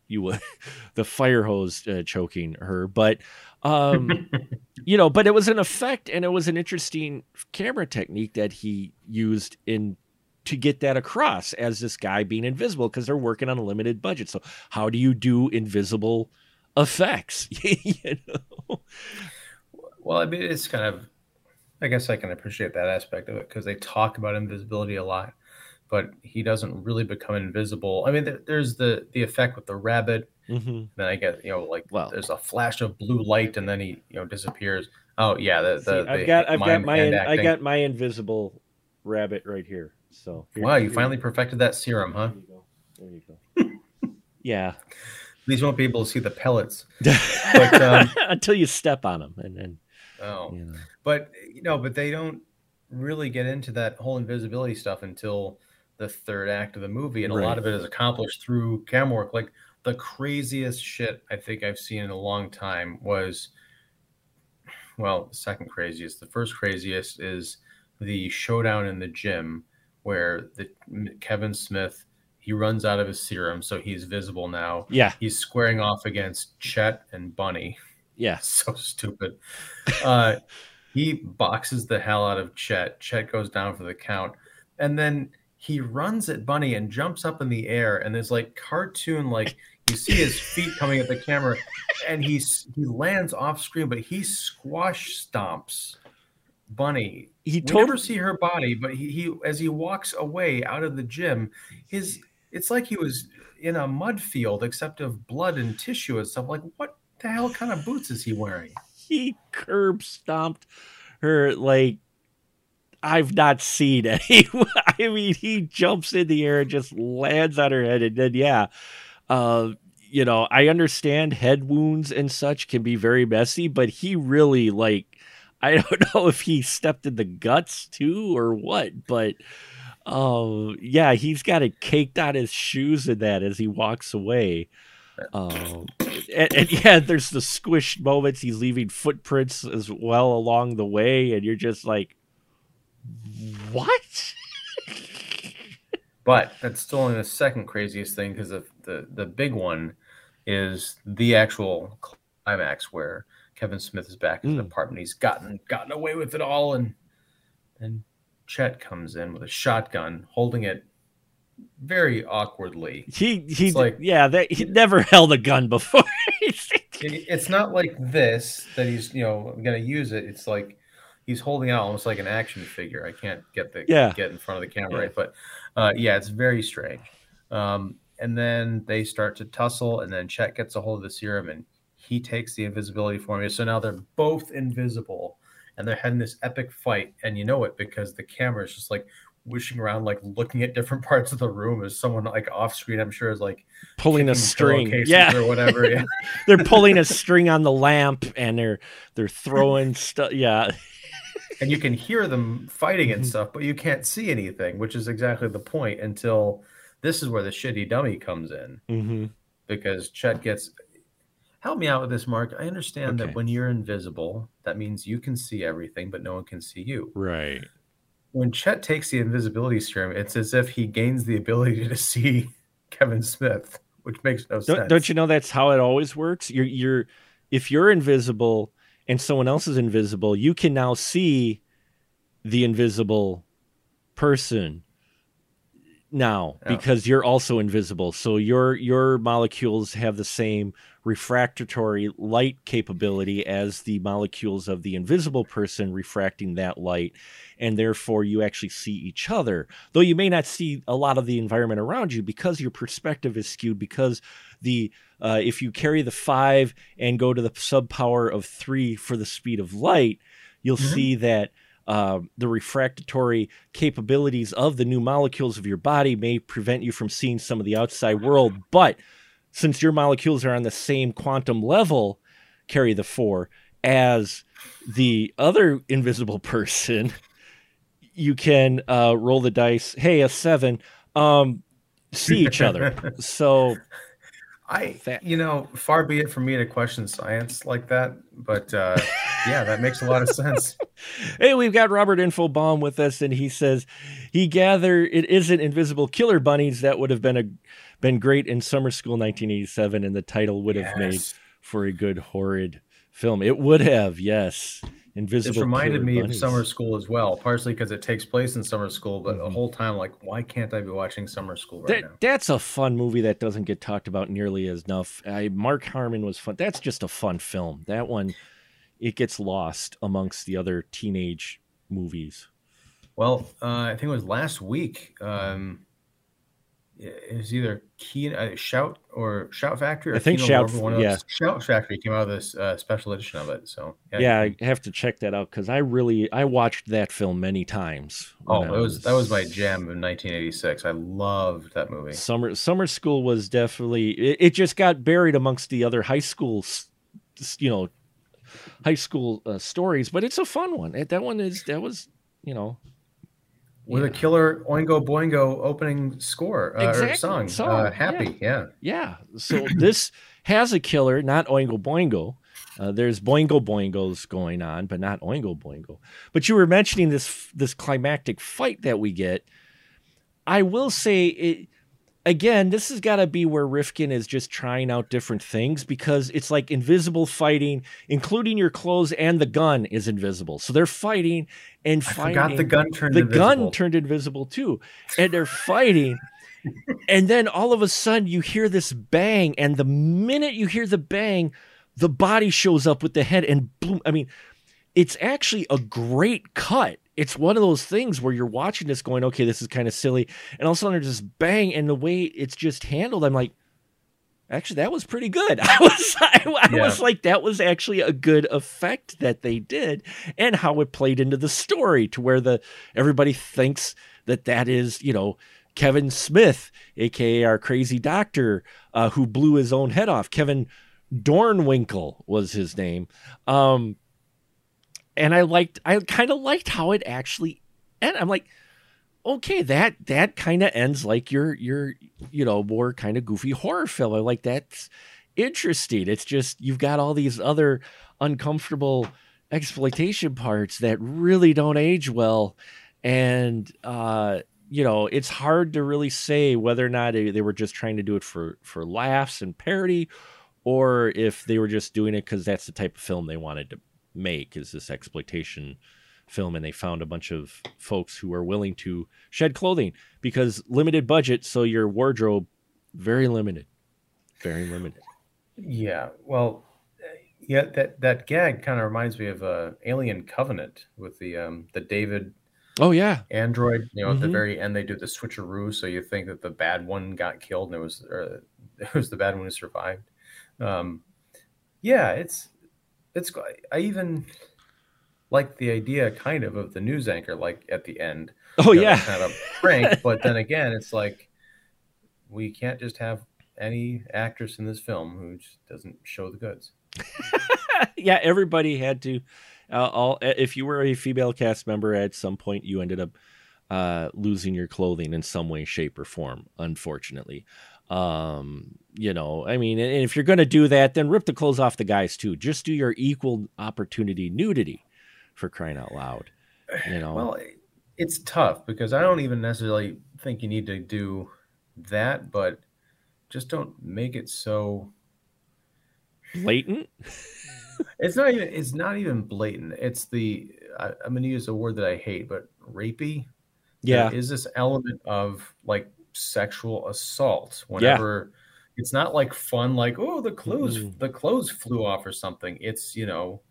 [SPEAKER 6] you would the fire hose uh, choking her, but um, you know, but it was an effect and it was an interesting camera technique that he used in to get that across as this guy being invisible because they're working on a limited budget. So how do you do invisible effects? you know?
[SPEAKER 7] Well, I mean, it's kind of, I guess I can appreciate that aspect of it because they talk about invisibility a lot, but he doesn't really become invisible. I mean, there's the the effect with the rabbit Mm-hmm. Then I get you know like well, there's a flash of blue light and then he you know disappears. Oh yeah, the, the,
[SPEAKER 6] see, I've got I've got my in, I got my invisible rabbit right here. So
[SPEAKER 7] here, wow, you here. finally perfected that serum, huh?
[SPEAKER 6] There you go. There you go. yeah.
[SPEAKER 7] These won't be able to see the pellets
[SPEAKER 6] but, um, until you step on them, and then.
[SPEAKER 7] Oh, you know. but you know, but they don't really get into that whole invisibility stuff until the third act of the movie, and right. a lot of it is accomplished through camera work. Like the craziest shit I think I've seen in a long time was well, the second craziest. The first craziest is the showdown in the gym where the Kevin Smith he runs out of his serum, so he's visible now.
[SPEAKER 6] Yeah,
[SPEAKER 7] he's squaring off against Chet and Bunny.
[SPEAKER 6] Yeah,
[SPEAKER 7] so stupid. uh, he boxes the hell out of Chet. Chet goes down for the count, and then he runs at Bunny and jumps up in the air, and there's like cartoon like you see his feet coming at the camera, and he's he lands off screen, but he squash stomps Bunny. He told... never see her body, but he, he as he walks away out of the gym, his it's like he was in a mud field except of blood and tissue and stuff. Like what the hell kind of boots is he wearing?
[SPEAKER 6] He curb stomped her like I've not seen any. I mean, he jumps in the air and just lands on her head, and then yeah, uh, you know, I understand head wounds and such can be very messy, but he really like I don't know if he stepped in the guts too or what, but uh, yeah, he's got it caked on his shoes in that as he walks away. Um, and, and, yeah, there's the squished moments. He's leaving footprints as well along the way, and you're just like, what?
[SPEAKER 7] But that's still only the second craziest thing because the, the the big one is the actual climax where Kevin Smith is back in mm. the apartment. He's gotten gotten away with it all, and and Chet comes in with a shotgun, holding it very awkwardly.
[SPEAKER 6] He he like yeah, that he never held a gun before.
[SPEAKER 7] it's not like this that he's you know going to use it. It's like he's holding out almost like an action figure. I can't get the yeah. get in front of the camera yeah. right, but uh, yeah, it's very strange. Um, and then they start to tussle, and then Chet gets a hold of the serum, and he takes the invisibility formula. So now they're both invisible, and they're having this epic fight, and you know it because the camera is just like wishing around, like looking at different parts of the room as someone like off screen. I'm sure is like
[SPEAKER 6] pulling a string, yeah,
[SPEAKER 7] or whatever. Yeah.
[SPEAKER 6] they're pulling a string on the lamp, and they're they're throwing stuff. Yeah
[SPEAKER 7] and you can hear them fighting and mm-hmm. stuff, but you can't see anything, which is exactly the point until this is where the shitty dummy comes in.
[SPEAKER 6] Mm-hmm.
[SPEAKER 7] Because Chet gets help me out with this, Mark. I understand okay. that when you're invisible, that means you can see everything, but no one can see you.
[SPEAKER 6] Right.
[SPEAKER 7] When Chet takes the invisibility serum, it's as if he gains the ability to see Kevin Smith, which makes no
[SPEAKER 6] don't,
[SPEAKER 7] sense.
[SPEAKER 6] Don't you know that's how it always works? You're you're if you're invisible, and someone else is invisible, you can now see the invisible person. now
[SPEAKER 7] Yeah.
[SPEAKER 6] because you're also invisible. So your your molecules have the same refractory light capability as the molecules of the invisible person refracting that light and therefore you actually see each other. Though you may not see a lot of the environment around you because your perspective is skewed because the uh, if you carry the 5 and go to the sub power of 3 for the speed of light, you'll
[SPEAKER 7] Mhm.
[SPEAKER 6] see that uh, the refractory capabilities of the new molecules of your body may prevent you from seeing some of the outside world. But since your molecules are on the same quantum level, carry the four, as the other invisible person, you can uh, roll the dice. Hey, a seven. Um, see each other. So
[SPEAKER 7] I, you know, far be it from me to question science like that, but uh, yeah, that makes a lot of sense.
[SPEAKER 6] Hey, we've got Robert Infobaum with us, and he says he gathered it isn't invisible killer bunnies that would have been a been great in summer school 1987, and the title would have made for a good horrid film. It would have, yes. Invisible.
[SPEAKER 7] This reminded me
[SPEAKER 6] bunnies.
[SPEAKER 7] of summer school as well, partially because it takes place in summer school, but the
[SPEAKER 6] Mhm.
[SPEAKER 7] whole time, like, why can't I be watching summer school right
[SPEAKER 6] That,
[SPEAKER 7] now?
[SPEAKER 6] that's a fun movie that doesn't get talked about nearly as enough. I, Mark Harmon was fun. That's just a fun film. That one, it gets lost amongst the other teenage movies.
[SPEAKER 7] Well, uh, I think it was last week. Um, it was either Key uh, Shout or Shout Factory. Or
[SPEAKER 6] I think
[SPEAKER 7] Kino
[SPEAKER 6] Shout-
[SPEAKER 7] one
[SPEAKER 6] yeah.
[SPEAKER 7] Shout Factory came out of this uh, special edition of it. So
[SPEAKER 6] Yeah,
[SPEAKER 7] you
[SPEAKER 6] I have to check that out because I really I watched that film many times.
[SPEAKER 7] Oh,
[SPEAKER 6] when
[SPEAKER 7] that was that was my jam in 1986. I loved that movie.
[SPEAKER 6] Summer summer school was definitely it, it just got buried amongst the other high schools, you know, high school uh, stories. But it's a fun one. That one is that was you know
[SPEAKER 7] With
[SPEAKER 6] yeah.
[SPEAKER 7] a killer Oingo Boingo opening score uh,
[SPEAKER 6] Exactly,
[SPEAKER 7] or song,
[SPEAKER 6] song,
[SPEAKER 7] uh,
[SPEAKER 6] yeah.
[SPEAKER 7] Happy. Yeah.
[SPEAKER 6] Yeah. So this has a killer, not Oingo Boingo. Uh, there's Boingo Boingos going on, but not Oingo Boingo. But you were mentioning this this climactic fight that we get. I will say it again. This has got to be where Rifkin is just trying out different things because it's like invisible fighting, including your clothes and the gun is invisible. So they're fighting and
[SPEAKER 7] I
[SPEAKER 6] fighting
[SPEAKER 7] forgot the gun turned
[SPEAKER 6] the
[SPEAKER 7] invisible.
[SPEAKER 6] gun turned invisible too and they're fighting and then all of a sudden you hear this bang and the minute you hear the bang the body shows up with the head and boom i mean it's actually a great cut it's one of those things where you're watching this going okay this is kind of silly and all of a sudden there's this bang and the way it's just handled i'm like actually that was pretty good. I was i, I
[SPEAKER 7] Yeah.
[SPEAKER 6] was like that was actually a good effect that they did and how it played into the story to where the everybody thinks that that is you know kevin smith aka our crazy doctor uh, who blew his own head off. Kevin dornwinkle was his name. Um and i liked i kind of liked how it actually and i'm like okay that that kind of ends like your your you know more kind of goofy horror film i like that's interesting. It's just you've got all these other uncomfortable exploitation parts that really don't age well and uh you know it's hard to really say whether or not they, were just trying to do it for for laughs and parody or if they were just doing it because that's the type of film they wanted to make is this exploitation film and they found a bunch of folks who are willing to shed clothing because limited budget so your wardrobe very limited very limited
[SPEAKER 7] Yeah. Well, uh, yeah. That that gag kind of reminds me of uh, Alien Covenant with the um, the David
[SPEAKER 6] oh yeah
[SPEAKER 7] android. You know, at the
[SPEAKER 6] Mhm.
[SPEAKER 7] very end they do the switcheroo, so you think that the bad one got killed and it was or it was the bad one who survived. Um, yeah, it's it's. I even like the idea, kind of, of the news anchor, like at the end.
[SPEAKER 6] oh
[SPEAKER 7] you know,
[SPEAKER 6] yeah
[SPEAKER 7] kind of prank. but then again, it's like we can't just have any actress in this film who just doesn't show the goods.
[SPEAKER 6] yeah, everybody had to. Uh, all if you were a female cast member at some point, you ended up uh, losing your clothing in some way, shape, or form. Unfortunately, um, you know, I mean, and if you're going to do that, then rip the clothes off the guys too. Just do your equal opportunity nudity, for crying out loud. You know,
[SPEAKER 7] Well, it's tough because I don't even necessarily think you need to do that, but just don't make it so.
[SPEAKER 6] blatant.
[SPEAKER 7] It's not even. It's not even blatant. It's the. I, I'm going to use a word that I hate, but rapey.
[SPEAKER 6] Yeah,
[SPEAKER 7] There is this element of like sexual assault whenever yeah. it's not like fun like oh the clothes mm-hmm. the clothes flew off or something it's you know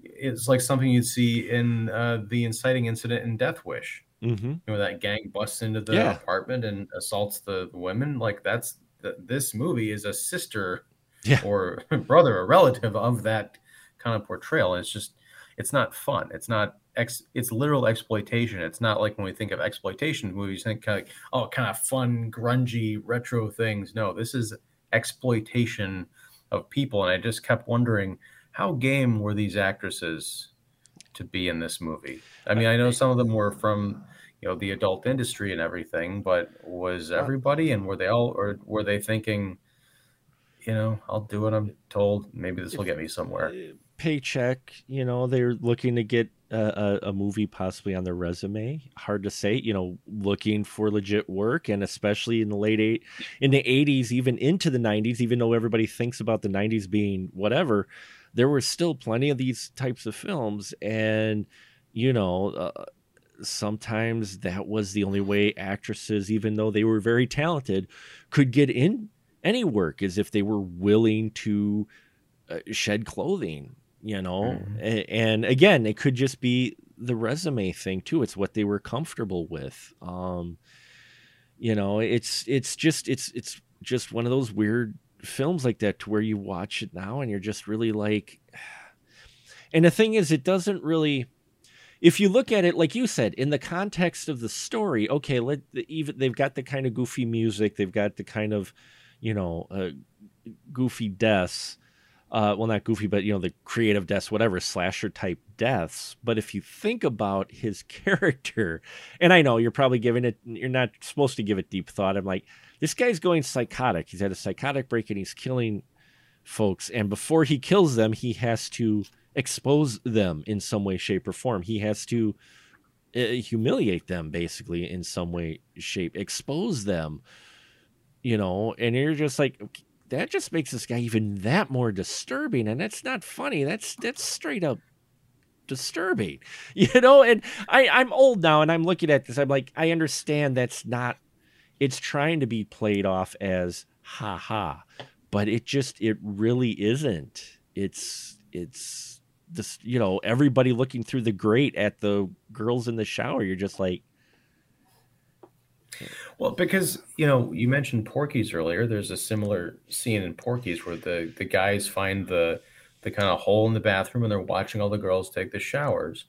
[SPEAKER 7] it's like something you'd see in uh, the inciting incident in death wish mm-hmm. you know that gang busts into the yeah. apartment and assaults the women like that's the, this movie is a sister yeah. or brother or relative of that kind of portrayal and it's just it's not fun it's not ex, it's literal exploitation. It's not like when we think of exploitation movies, think kind of like, oh, kind of fun, grungy, retro things. No, this is exploitation of people. And I just kept wondering how game were these actresses to be in this movie? I mean, I know some of them were from you know the adult industry and everything, but was everybody and were they all or were they thinking, you know, I'll do what I'm told. Maybe this will get me somewhere.
[SPEAKER 6] Uh, paycheck, you know, they're looking to get a, a, movie possibly on their resume. Hard to say, you know, looking for legit work, and especially in the late eight, in the eighties, even into the nineties, even though everybody thinks about the nineties being whatever, there were still plenty of these types of films, and you know, uh, sometimes that was the only way actresses, even though they were very talented, could get in any work, is if they were willing to uh, shed clothing you know mm-hmm. and again it could just be the resume thing too it's what they were comfortable with um you know it's it's just it's it's just one of those weird films like that to where you watch it now and you're just really like and the thing is it doesn't really if you look at it like you said in the context of the story okay let even they've got the kind of goofy music they've got the kind of you know uh, goofy deaths uh, well, not goofy, but you know, the creative deaths, whatever, slasher type deaths. But if you think about his character, and I know you're probably giving it, you're not supposed to give it deep thought. I'm like, this guy's going psychotic. He's had a psychotic break and he's killing folks. And before he kills them, he has to expose them in some way, shape, or form. He has to uh, humiliate them, basically, in some way, shape, expose them. You know, and you're just like, that just makes this guy even that more disturbing and that's not funny that's that's straight up disturbing you know and i i'm old now and i'm looking at this i'm like i understand that's not it's trying to be played off as ha ha but it just it really isn't. It's it's this you know everybody looking through the grate at the girls in the shower you're just like
[SPEAKER 7] well, because you know, you mentioned Porky's earlier. There's a similar scene in Porky's where the the guys find the the kind of hole in the bathroom and they're watching all the girls take the showers.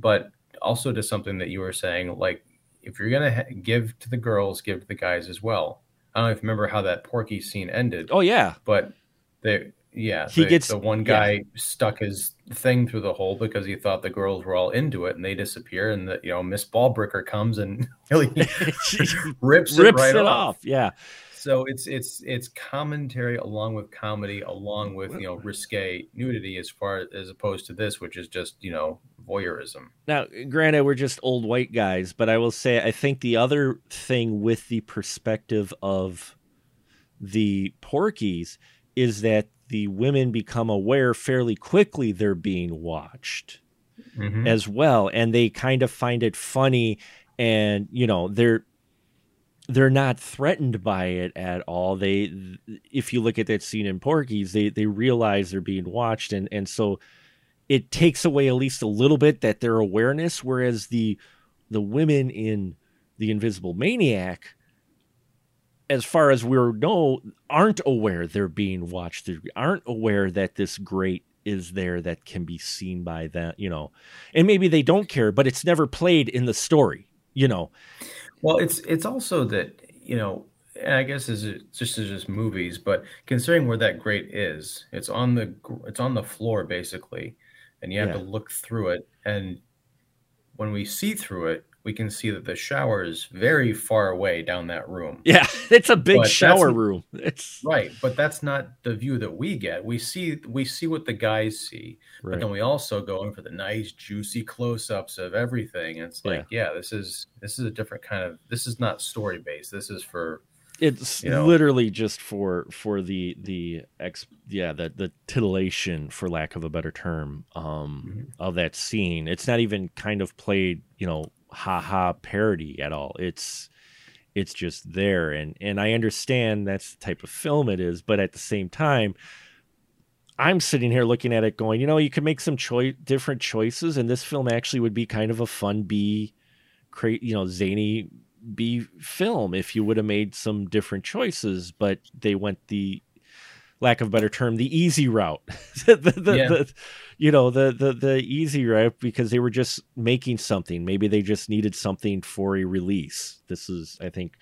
[SPEAKER 7] But also to something that you were saying, like if you're gonna ha- give to the girls, give to the guys as well. I don't know if you remember how that Porky scene ended.
[SPEAKER 6] Oh yeah,
[SPEAKER 7] but they yeah, he the, gets the one guy yeah. stuck his thing through the hole because he thought the girls were all into it, and they disappear. And the you know Miss Balbricker comes and really rips, rips it right it off. off.
[SPEAKER 6] Yeah.
[SPEAKER 7] So it's it's it's commentary along with comedy, along with you know risque nudity, as far as opposed to this, which is just you know voyeurism.
[SPEAKER 6] Now, granted, we're just old white guys, but I will say I think the other thing with the perspective of the Porky's is that the women become aware fairly quickly they're being watched mm-hmm. as well and they kind of find it funny and you know they're they're not threatened by it at all they if you look at that scene in porky's they they realize they're being watched and and so it takes away at least a little bit that their awareness whereas the the women in the invisible maniac as far as we know, aren't aware they're being watched, they aren't aware that this great is there that can be seen by that, you know, and maybe they don't care, but it's never played in the story, you know.
[SPEAKER 7] Well, it's it's also that you know, and I guess is just as just movies, but considering where that grate is, it's on the it's on the floor basically, and you have yeah. to look through it, and when we see through it, we can see that the shower is very far away down that room.
[SPEAKER 6] Yeah, it's a big but shower room. It's
[SPEAKER 7] right, but that's not the view that we get. We see we see what the guys see, right. but then we also go in for the nice juicy close-ups of everything. And it's like, yeah. yeah, this is this is a different kind of this is not story based. This is for
[SPEAKER 6] it's you know, literally just for for the the ex yeah the the titillation for lack of a better term um mm-hmm. of that scene it's not even kind of played you know ha ha parody at all. It's it's just there and and i understand that's the type of film it is but at the same time i'm sitting here looking at it going you know you could make some choice different choices and this film actually would be kind of a fun b create, you know zany b film if you would have made some different choices but they went the lack of a better term, the easy route. the, the, yeah. the, you know, the, the the easy route because they were just making something. Maybe they just needed something for a release. This is, I think,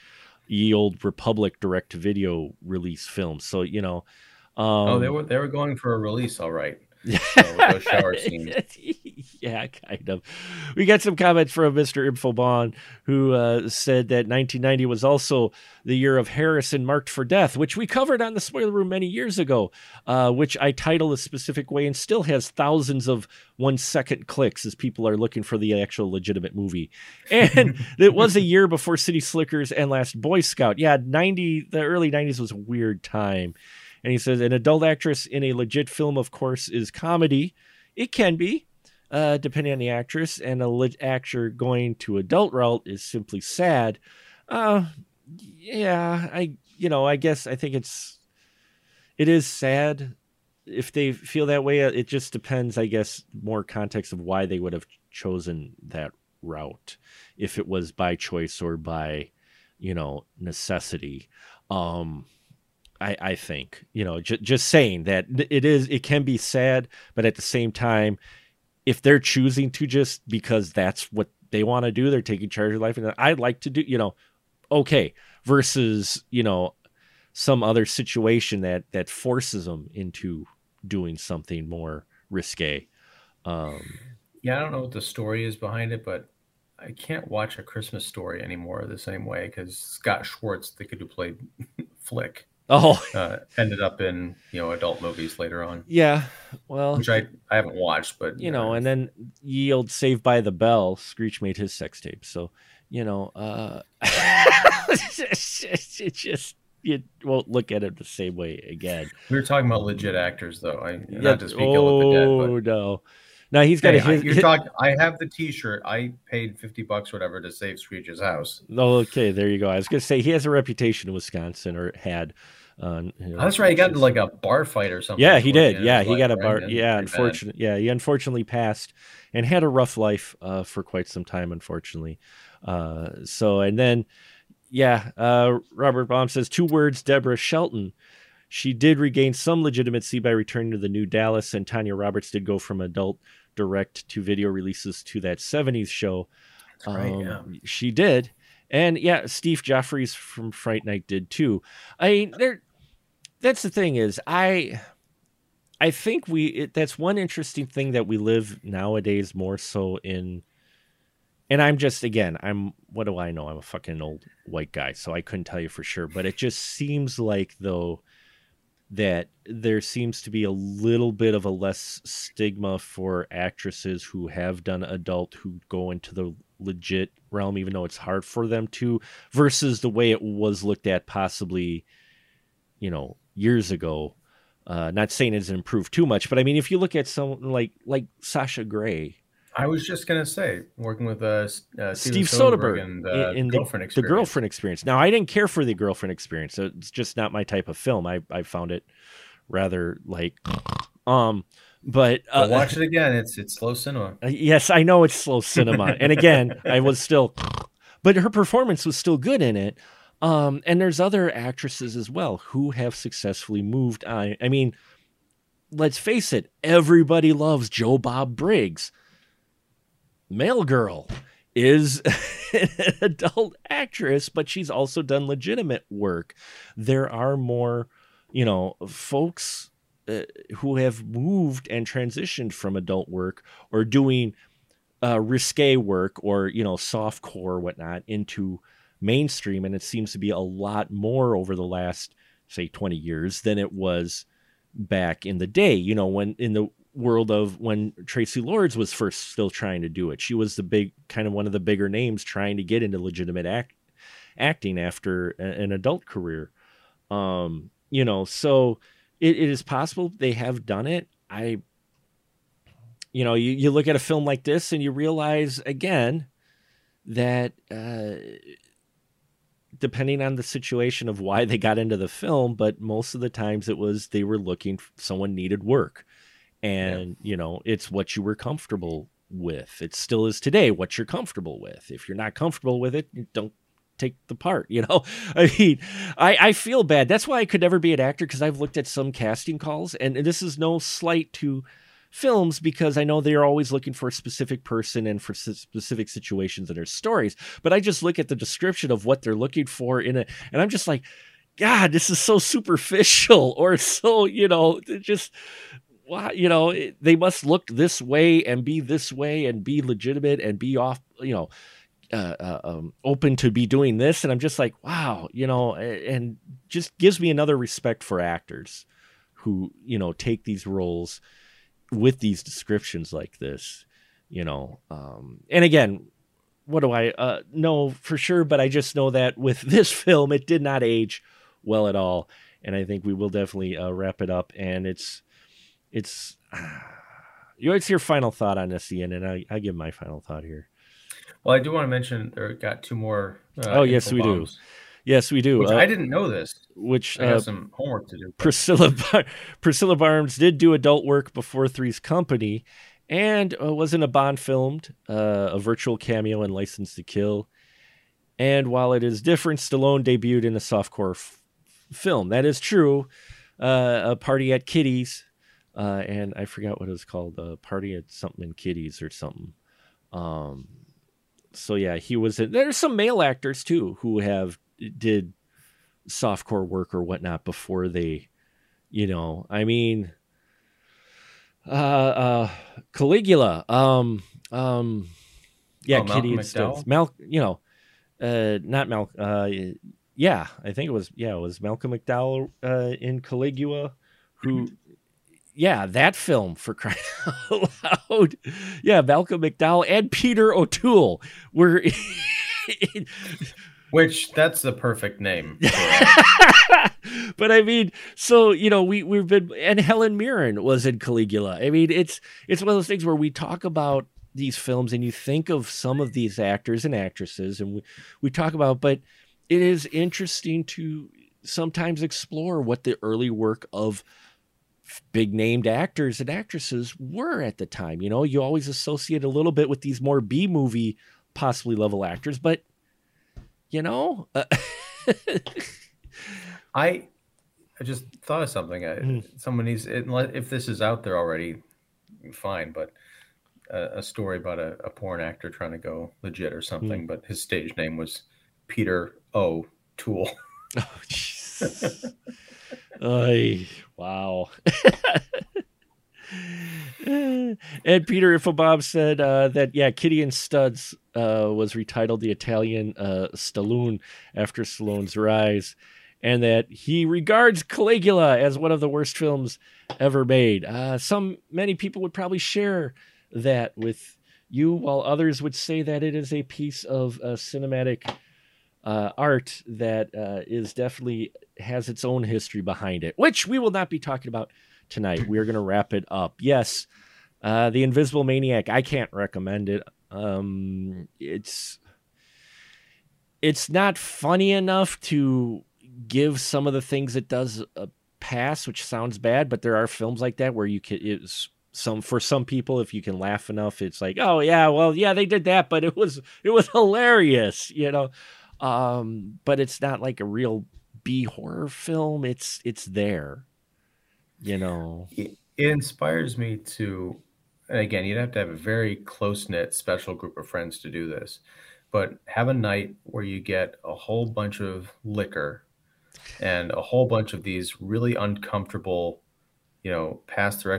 [SPEAKER 6] ye old Republic direct to video release film. So you know,
[SPEAKER 7] um, oh, they were they were going for a release, all right. Shower scene.
[SPEAKER 6] yeah, kind of. We got some comments from Mr. Infobon who uh, said that 1990 was also the year of Harrison marked for death, which we covered on the spoiler room many years ago, uh, which I title a specific way and still has thousands of one second clicks as people are looking for the actual legitimate movie. And it was a year before City Slickers and Last Boy Scout. Yeah, 90, the early 90s was a weird time. And he says, an adult actress in a legit film, of course, is comedy. It can be, uh, depending on the actress, and a lit actor going to adult route is simply sad. Uh, yeah, I, you know, I guess I think it's, it is sad if they feel that way. It just depends, I guess, more context of why they would have chosen that route, if it was by choice or by, you know, necessity. Um, I, I think you know j- just saying that it is it can be sad, but at the same time, if they're choosing to just because that's what they want to do, they're taking charge of life, and I'd like to do you know, okay, versus you know some other situation that that forces them into doing something more risque. Um,
[SPEAKER 7] yeah, I don't know what the story is behind it, but I can't watch a Christmas story anymore the same way because Scott Schwartz, the kid who played Flick,
[SPEAKER 6] Oh,
[SPEAKER 7] uh, ended up in you know adult movies later on.
[SPEAKER 6] Yeah, well,
[SPEAKER 7] which I I haven't watched, but
[SPEAKER 6] you know, and then yield Saved by the Bell. Screech made his sex tape, so you know, uh, it just you won't look at it the same way again.
[SPEAKER 7] We were talking about legit actors, though. I yeah, not to speak oh, ill of the dead,
[SPEAKER 6] but... Oh, no. Now he's got.
[SPEAKER 7] Hey, a, his, you're talking. I have the T-shirt. I paid fifty bucks, whatever, to save Screech's house.
[SPEAKER 6] Okay, there you go. I was gonna say he has a reputation in Wisconsin, or had.
[SPEAKER 7] Uh, you know, That's right. He got into like a bar fight or something.
[SPEAKER 6] Yeah, he did. Yeah, he got a bar. Yeah, unfortunately. Yeah, he unfortunately passed and had a rough life uh, for quite some time. Unfortunately. Uh, so and then, yeah, uh, Robert Baum says two words. Deborah Shelton. She did regain some legitimacy by returning to the new Dallas, and Tanya Roberts did go from adult direct to video releases to that 70s show.
[SPEAKER 7] That's right, um, yeah.
[SPEAKER 6] She did. And yeah, Steve Geoffreys from Fright Night did too. I mean, there that's the thing is I I think we it, that's one interesting thing that we live nowadays more so in and I'm just again, I'm what do I know? I'm a fucking old white guy, so I couldn't tell you for sure, but it just seems like though that there seems to be a little bit of a less stigma for actresses who have done adult who go into the legit realm even though it's hard for them to versus the way it was looked at possibly you know years ago. Uh not saying it's improved too much but i mean if you look at someone like like sasha grey
[SPEAKER 7] I was just gonna say, working with uh, uh
[SPEAKER 6] Steve Soderbergh, and uh, in, in girlfriend the, the, girlfriend experience. Now, I didn't care for the girlfriend experience. So It's just not my type of film. I I found it rather like, um, but
[SPEAKER 7] uh, watch it again. It's it's slow cinema.
[SPEAKER 6] Uh, yes, I know it's slow cinema, and again, I was still, but her performance was still good in it. Um, and there's other actresses as well who have successfully moved on. I mean, let's face it, everybody loves Joe Bob Briggs Mail Girl is an adult actress, but she's also done legitimate work. There are more, you know, folks uh, who have moved and transitioned from adult work or doing uh, risque work or, you know, soft core, whatnot, into mainstream. And it seems to be a lot more over the last, say, 20 years than it was back in the day. You know, when in the world of when Traci Lords was first still trying to do it. She was the big kind of one of the bigger names trying to get into legitimate act, acting after an adult career. Um, you know, so it, it is possible they have done it. I, you know, you, you look at a film like this and you realize again that uh, depending on the situation of why they got into the film, but most of the times it was they were looking someone needed work. And, yeah. you know, it's what you were comfortable with. It still is today what you're comfortable with. If you're not comfortable with it, don't take the part, you know? I mean, I, I feel bad. That's why I could never be an actor because I've looked at some casting calls, and this is no slight to films because I know they're always looking for a specific person and for specific situations and their stories. But I just look at the description of what they're looking for in it, and I'm just like, God, this is so superficial or so, you know, just you know, they must look this way and be this way and be legitimate and be off, you know, uh, uh, um, open to be doing this. And I'm just like, wow, you know, and just gives me another respect for actors who, you know, take these roles with these descriptions like this, you know. Um, and again, what do I uh, know for sure? But I just know that with this film, it did not age well at all. And I think we will definitely uh, wrap it up. And it's, it's, uh, what's your final thought on this, Ian? And I, I give my final thought here.
[SPEAKER 7] Well, I do want to mention there got two more.
[SPEAKER 6] Uh, oh yes, we bombs. do. Yes, we do.
[SPEAKER 7] Uh, I didn't know this.
[SPEAKER 6] Which
[SPEAKER 7] I have uh, some homework to do.
[SPEAKER 6] But. Priscilla Bar- Priscilla Barnes did do adult work before Three's Company, and uh, was in a Bond filmed, uh, a virtual cameo in License to Kill. And while it is different, Stallone debuted in a softcore f- film. That is true. Uh, a party at Kitty's, uh, and I forgot what it was called. A party at something in Kitty's or something. Um, so yeah, he was. In, there's some male actors too who have did softcore work or whatnot before they, you know, I mean, uh, uh, Caligula, um, um, yeah,
[SPEAKER 7] oh, Kitty and
[SPEAKER 6] Mal, you know, uh, not Mal, uh, yeah, I think it was, yeah, it was Malcolm McDowell, uh, in Caligula, who, yeah, that film for crying out loud. Yeah, Malcolm McDowell and Peter O'Toole were
[SPEAKER 7] Which that's the perfect name.
[SPEAKER 6] but I mean, so you know, we we've been and Helen Mirren was in Caligula. I mean, it's it's one of those things where we talk about these films and you think of some of these actors and actresses and we, we talk about, but it is interesting to sometimes explore what the early work of big named actors and actresses were at the time. You know, you always associate a little bit with these more B movie possibly level actors, but you know uh,
[SPEAKER 7] i i just thought of something I, mm. someone needs if this is out there already fine but a, a story about a, a, porn actor trying to go legit or something mm. but his stage name was peter o tool oh
[SPEAKER 6] jeez wow and Peter Infobob said uh, that yeah, Kitty and Studs uh, was retitled the Italian uh, Stallone after Stallone's rise, and that he regards Caligula as one of the worst films ever made. Uh, some many people would probably share that with you, while others would say that it is a piece of uh, cinematic uh, art that is definitely has its own history behind it, which we will not be talking about tonight. We're going to wrap it up. Yes, uh, The Invisible Maniac. I can't recommend it. Um, it's it's not funny enough to give some of the things it does a pass, which sounds bad, but there are films like that where you can it's some for some people if you can laugh enough it's like oh yeah well yeah they did that but it was it was hilarious you know um but it's not like a real b horror film it's it's there you know?
[SPEAKER 7] It, inspires me to and again you'd have to have a very close knit special group of friends to do this but have a night where you get a whole bunch of liquor and a whole bunch of these really uncomfortable you know past their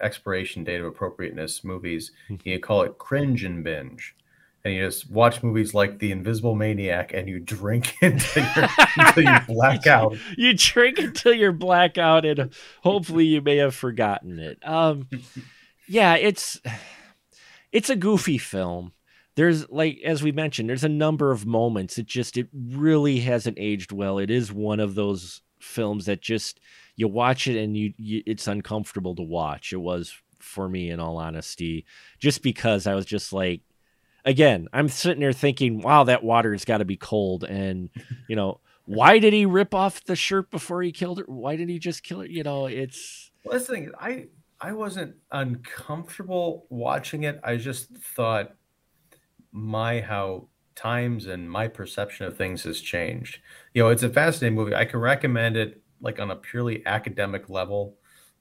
[SPEAKER 7] expiration date of appropriateness movies. Mm-hmm. you call it cringe and binge and you just watch movies like The Invisible Maniac and you drink until, until you black out.
[SPEAKER 6] You drink until you're black out, and hopefully you may have forgotten it. Um, yeah, it's it's a goofy film. There's like as we mentioned, there's a number of moments. It just it really hasn't aged well. It is one of those films that just you watch it and you, you it's uncomfortable to watch. It was for me in all honesty, just because I was just like again, I'm sitting there thinking, wow, that water has got to be cold. And, you know, why did he rip off the shirt before he killed her? Why did he just kill her? You know, it's.
[SPEAKER 7] Well, that's the thing. I, I wasn't uncomfortable watching it. I just thought my how times and my perception of things has changed. You know, it's a fascinating movie. I can recommend it like on a purely academic level.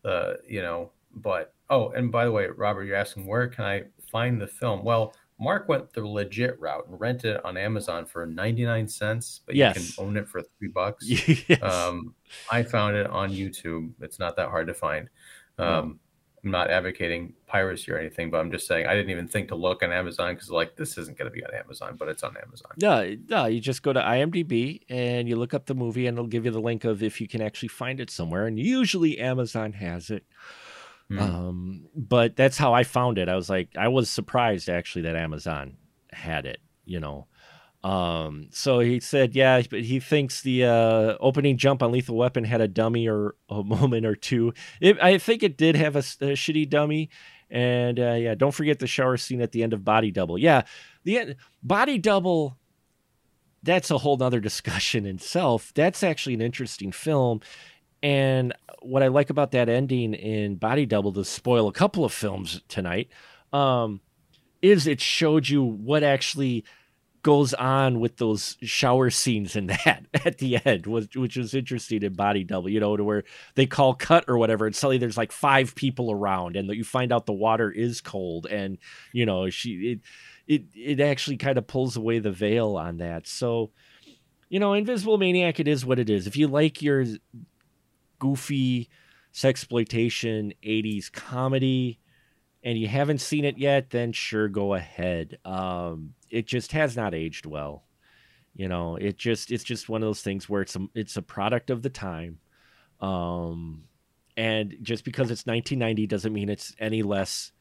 [SPEAKER 7] Uh, you know, but oh, and by the way, Robert, you're asking where can I find the film? Well, Mark went the legit route and rented it on Amazon for 99 cents, but
[SPEAKER 6] yes.
[SPEAKER 7] you can own it for three bucks.
[SPEAKER 6] Yes.
[SPEAKER 7] Um, I found it on YouTube. It's not that hard to find. Um, I'm not advocating piracy or anything, but I'm just saying I didn't even think to look on Amazon because like this isn't going to be on Amazon, but it's on Amazon.
[SPEAKER 6] No, no, you just go to IMDb and you look up the movie, and it'll give you the link of if you can actually find it somewhere. And usually Amazon has it.
[SPEAKER 7] Hmm.
[SPEAKER 6] Um, but that's how I found it. I was like, I was surprised actually that Amazon had it. You know. Um, so he said, yeah, but he thinks the uh, opening jump on Lethal Weapon had a dummy or a moment or two. It, I think it did have a, a shitty dummy. And uh, yeah, don't forget the shower scene at the end of Body Double. Yeah, the end, Body Double. That's a whole nother discussion in itself. That's actually an interesting film. And what I like about that ending in Body Double, to spoil a couple of films tonight, um, is it showed you what actually goes on with those shower scenes in that at the end, which, which was interesting in Body Double, you know, to where they call cut or whatever, and suddenly there's like five people around, and you find out the water is cold, and you know, she it it it actually kind of pulls away the veil on that. So, you know, Invisible Maniac, it is what it is. If you like your goofy sexploitation 80s comedy and you haven't seen it yet then sure go ahead. Um it just has not aged well. You know it just it's just one of those things where it's a it's a product of the time. Um and just because it's 1990 doesn't mean it's any less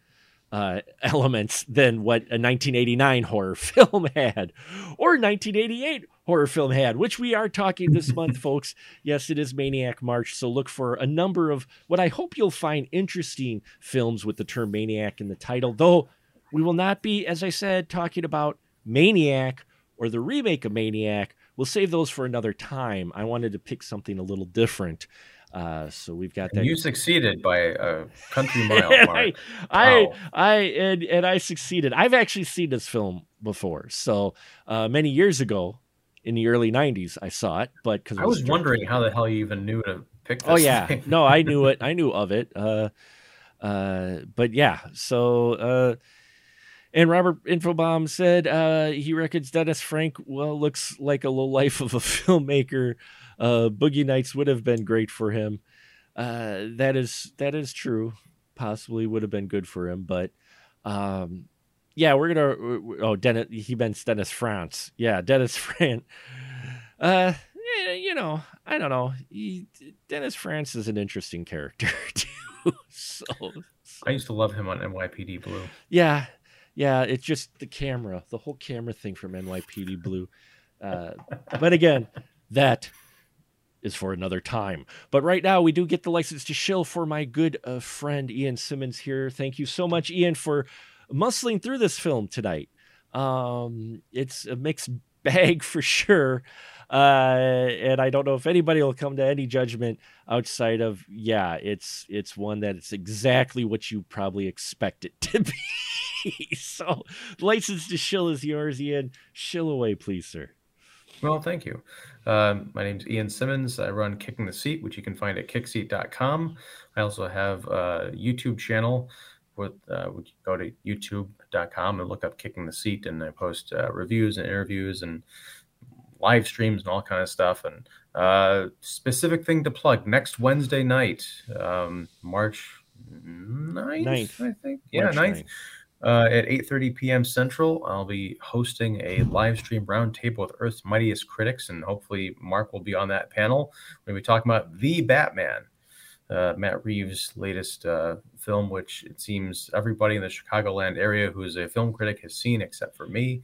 [SPEAKER 6] uh, elements than what a 1989 horror film had or 1988 horror film had, which we are talking this month, folks. Yes, it is Maniac March. So look for a number of what I hope you'll find interesting films with the term Maniac in the title, though we will not be, as I said, talking about Maniac or the remake of Maniac. We'll save those for another time. I wanted to pick something a little different. Uh, so we've got that.
[SPEAKER 7] And you succeeded by a country mile.
[SPEAKER 6] I, I, I, and, and I succeeded. I've actually seen this film before. So uh, many years ago, in the early '90s, I saw it. But because
[SPEAKER 7] I was wondering how the hell you even knew to pick. This
[SPEAKER 6] oh yeah,
[SPEAKER 7] thing.
[SPEAKER 6] no, I knew it. I knew of it. Uh, uh, but yeah, so. Uh, and Robert Infobomb said uh, he reckons Dennis Frank well looks like a low life of a filmmaker. Uh, Boogie Nights would have been great for him. Uh, that is that is true. Possibly would have been good for him, but um, yeah, we're gonna. Oh, Dennis, he meant Dennis Franz. Yeah, Dennis Franz. Uh, you know, I don't know. He, Dennis Franz is an interesting character too. so, so
[SPEAKER 7] I used to love him on NYPD Blue.
[SPEAKER 6] Yeah, yeah, it's just the camera, the whole camera thing from NYPD Blue. Uh, but again, that is for another time. But right now, we do get the license to shill for my good uh, friend Ian Simmons here. Thank you so much, Ian, for muscling through this film tonight. Um, it's a mixed bag for sure. Uh, and I don't know if anybody will come to any judgment outside of yeah, it's it's one that it's exactly what you probably expect it to be. so, license to shill is yours, Ian. Shill away, please, sir.
[SPEAKER 7] Well, thank you. Um, my name is Ian Simmons. I run Kicking the Seat, which you can find at kickseat.com. I also have a YouTube channel with uh, we go to youtube.com and look up kicking the seat and i post uh, reviews and interviews and live streams and all kind of stuff. And uh, specific thing to plug next wednesday night um, march 9th, 9th, i think? Yeah march 9th, 9th. Uh, at 8.30 p.m central i'll be hosting a live stream roundtable with earth's mightiest critics and hopefully mark will be on that panel. We'll be talking about the batman uh, Matt Reeves' latest uh, film, which it seems everybody in the Chicagoland area who is a film critic has seen, except for me.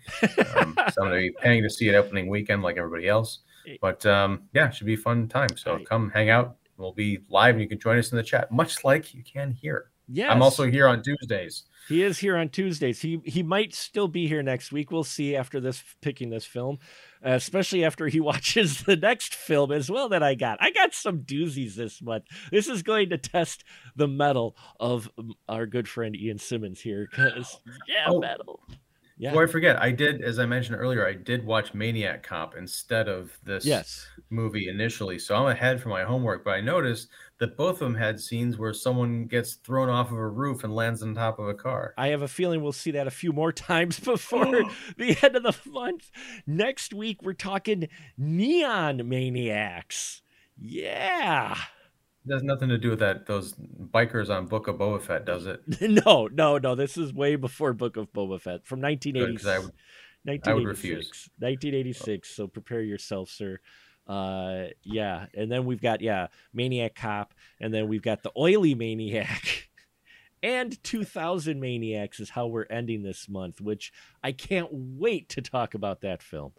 [SPEAKER 7] Um, so I'm going to be paying to see it opening weekend like everybody else. But um, yeah, it should be a fun time. So come hang out. We'll be live and you can join us in the chat, much like you can here.
[SPEAKER 6] Yes.
[SPEAKER 7] I'm also here on Tuesdays.
[SPEAKER 6] He is here on Tuesdays. He he might still be here next week. We'll see after this picking this film, uh, especially after he watches the next film as well that I got. I got some doozies this month. This is going to test the mettle of um, our good friend Ian Simmons here cuz yeah,
[SPEAKER 7] Oh.
[SPEAKER 6] metal. Yeah.
[SPEAKER 7] Before I forget, I did, as I mentioned earlier, I did watch Maniac Cop instead of this
[SPEAKER 6] Yes.
[SPEAKER 7] movie initially. So I'm ahead for my homework, but I noticed that both of them had scenes where someone gets thrown off of a roof and lands on top of a car.
[SPEAKER 6] I have a feeling we'll see that a few more times before oh. the end of the month. Next week, we're talking Neon Maniacs. Yeah.
[SPEAKER 7] It has nothing to do with that. Those bikers on Book of Boba Fett, does it?
[SPEAKER 6] No, no, no. This is way before Book of Boba Fett from 1980.
[SPEAKER 7] 'cause I would-
[SPEAKER 6] 1986.
[SPEAKER 7] I would refuse.
[SPEAKER 6] 1986. So prepare yourself, sir. Uh, yeah. And then we've got, yeah, Maniac Cop. And then we've got the Oily Maniac. And 2000 Maniacs is how we're ending this month, which I can't wait to talk about that film.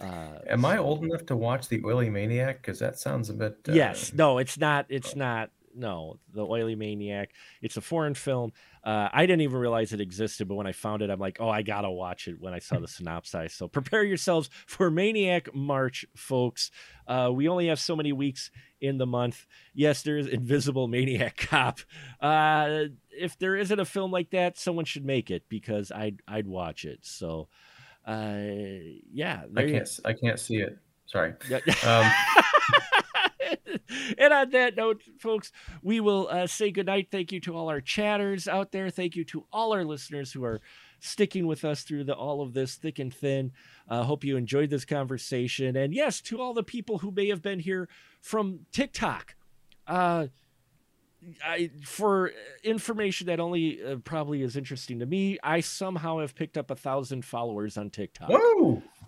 [SPEAKER 6] Uh,
[SPEAKER 7] Am I old enough to watch the Oily Maniac? Because that sounds a bit. Uh,
[SPEAKER 6] Yes. No, it's not. It's not. No, the Oily Maniac. It's a foreign film. Uh, I didn't even realize it existed, but when I found it, I'm like, oh, I gotta watch it. When I saw the synopsis, so prepare yourselves for Maniac March, folks. Uh, we only have so many weeks in the month. Yes, there is Invisible Maniac Cop. Uh, if there isn't a film like that, someone should make it because I'd I'd watch it. So, uh, yeah,
[SPEAKER 7] I can't. I can't see it. Sorry.
[SPEAKER 6] yeah.
[SPEAKER 7] Um,
[SPEAKER 6] and on that note, folks, we will uh, say goodnight. Thank you to all our chatters out there. Thank you to all our listeners who are sticking with us through the, all of this thick and thin. Uh, hope you enjoyed this conversation. And yes, to all the people who may have been here from TikTok. Uh, I, for information that only uh, probably is interesting to me, I somehow have picked up a thousand followers on TikTok.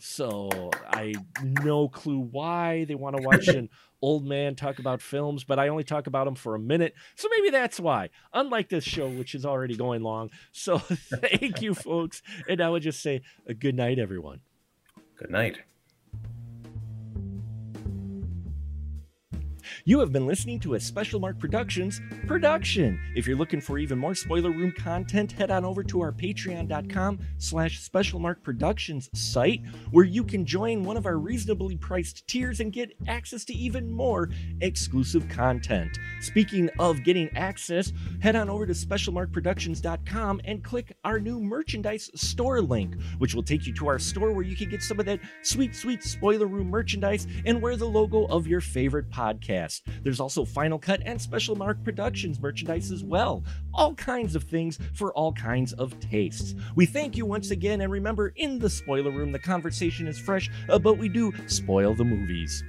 [SPEAKER 6] So I no clue why they want to watch an old man talk about films, but I only talk about them for a minute. So maybe that's why. Unlike this show, which is already going long. So thank you, folks. And I would just say a good night, everyone.
[SPEAKER 7] Good night.
[SPEAKER 6] You have been listening to a Special Mark Productions production. If you're looking for even more spoiler room content, head on over to our patreon.com slash Special Mark Productions site, where you can join one of our reasonably priced tiers and get access to even more exclusive content. Speaking of getting access, head on over to specialmarkproductions.com and click our new merchandise store link, which will take you to our store where you can get some of that sweet, sweet spoiler room merchandise and wear the logo of your favorite podcast. There's also Final Cut and Special Mark Productions merchandise as well. All kinds of things for all kinds of tastes. We thank you once again, and remember, in the spoiler room, the conversation is fresh, uh, but we do spoil the movies.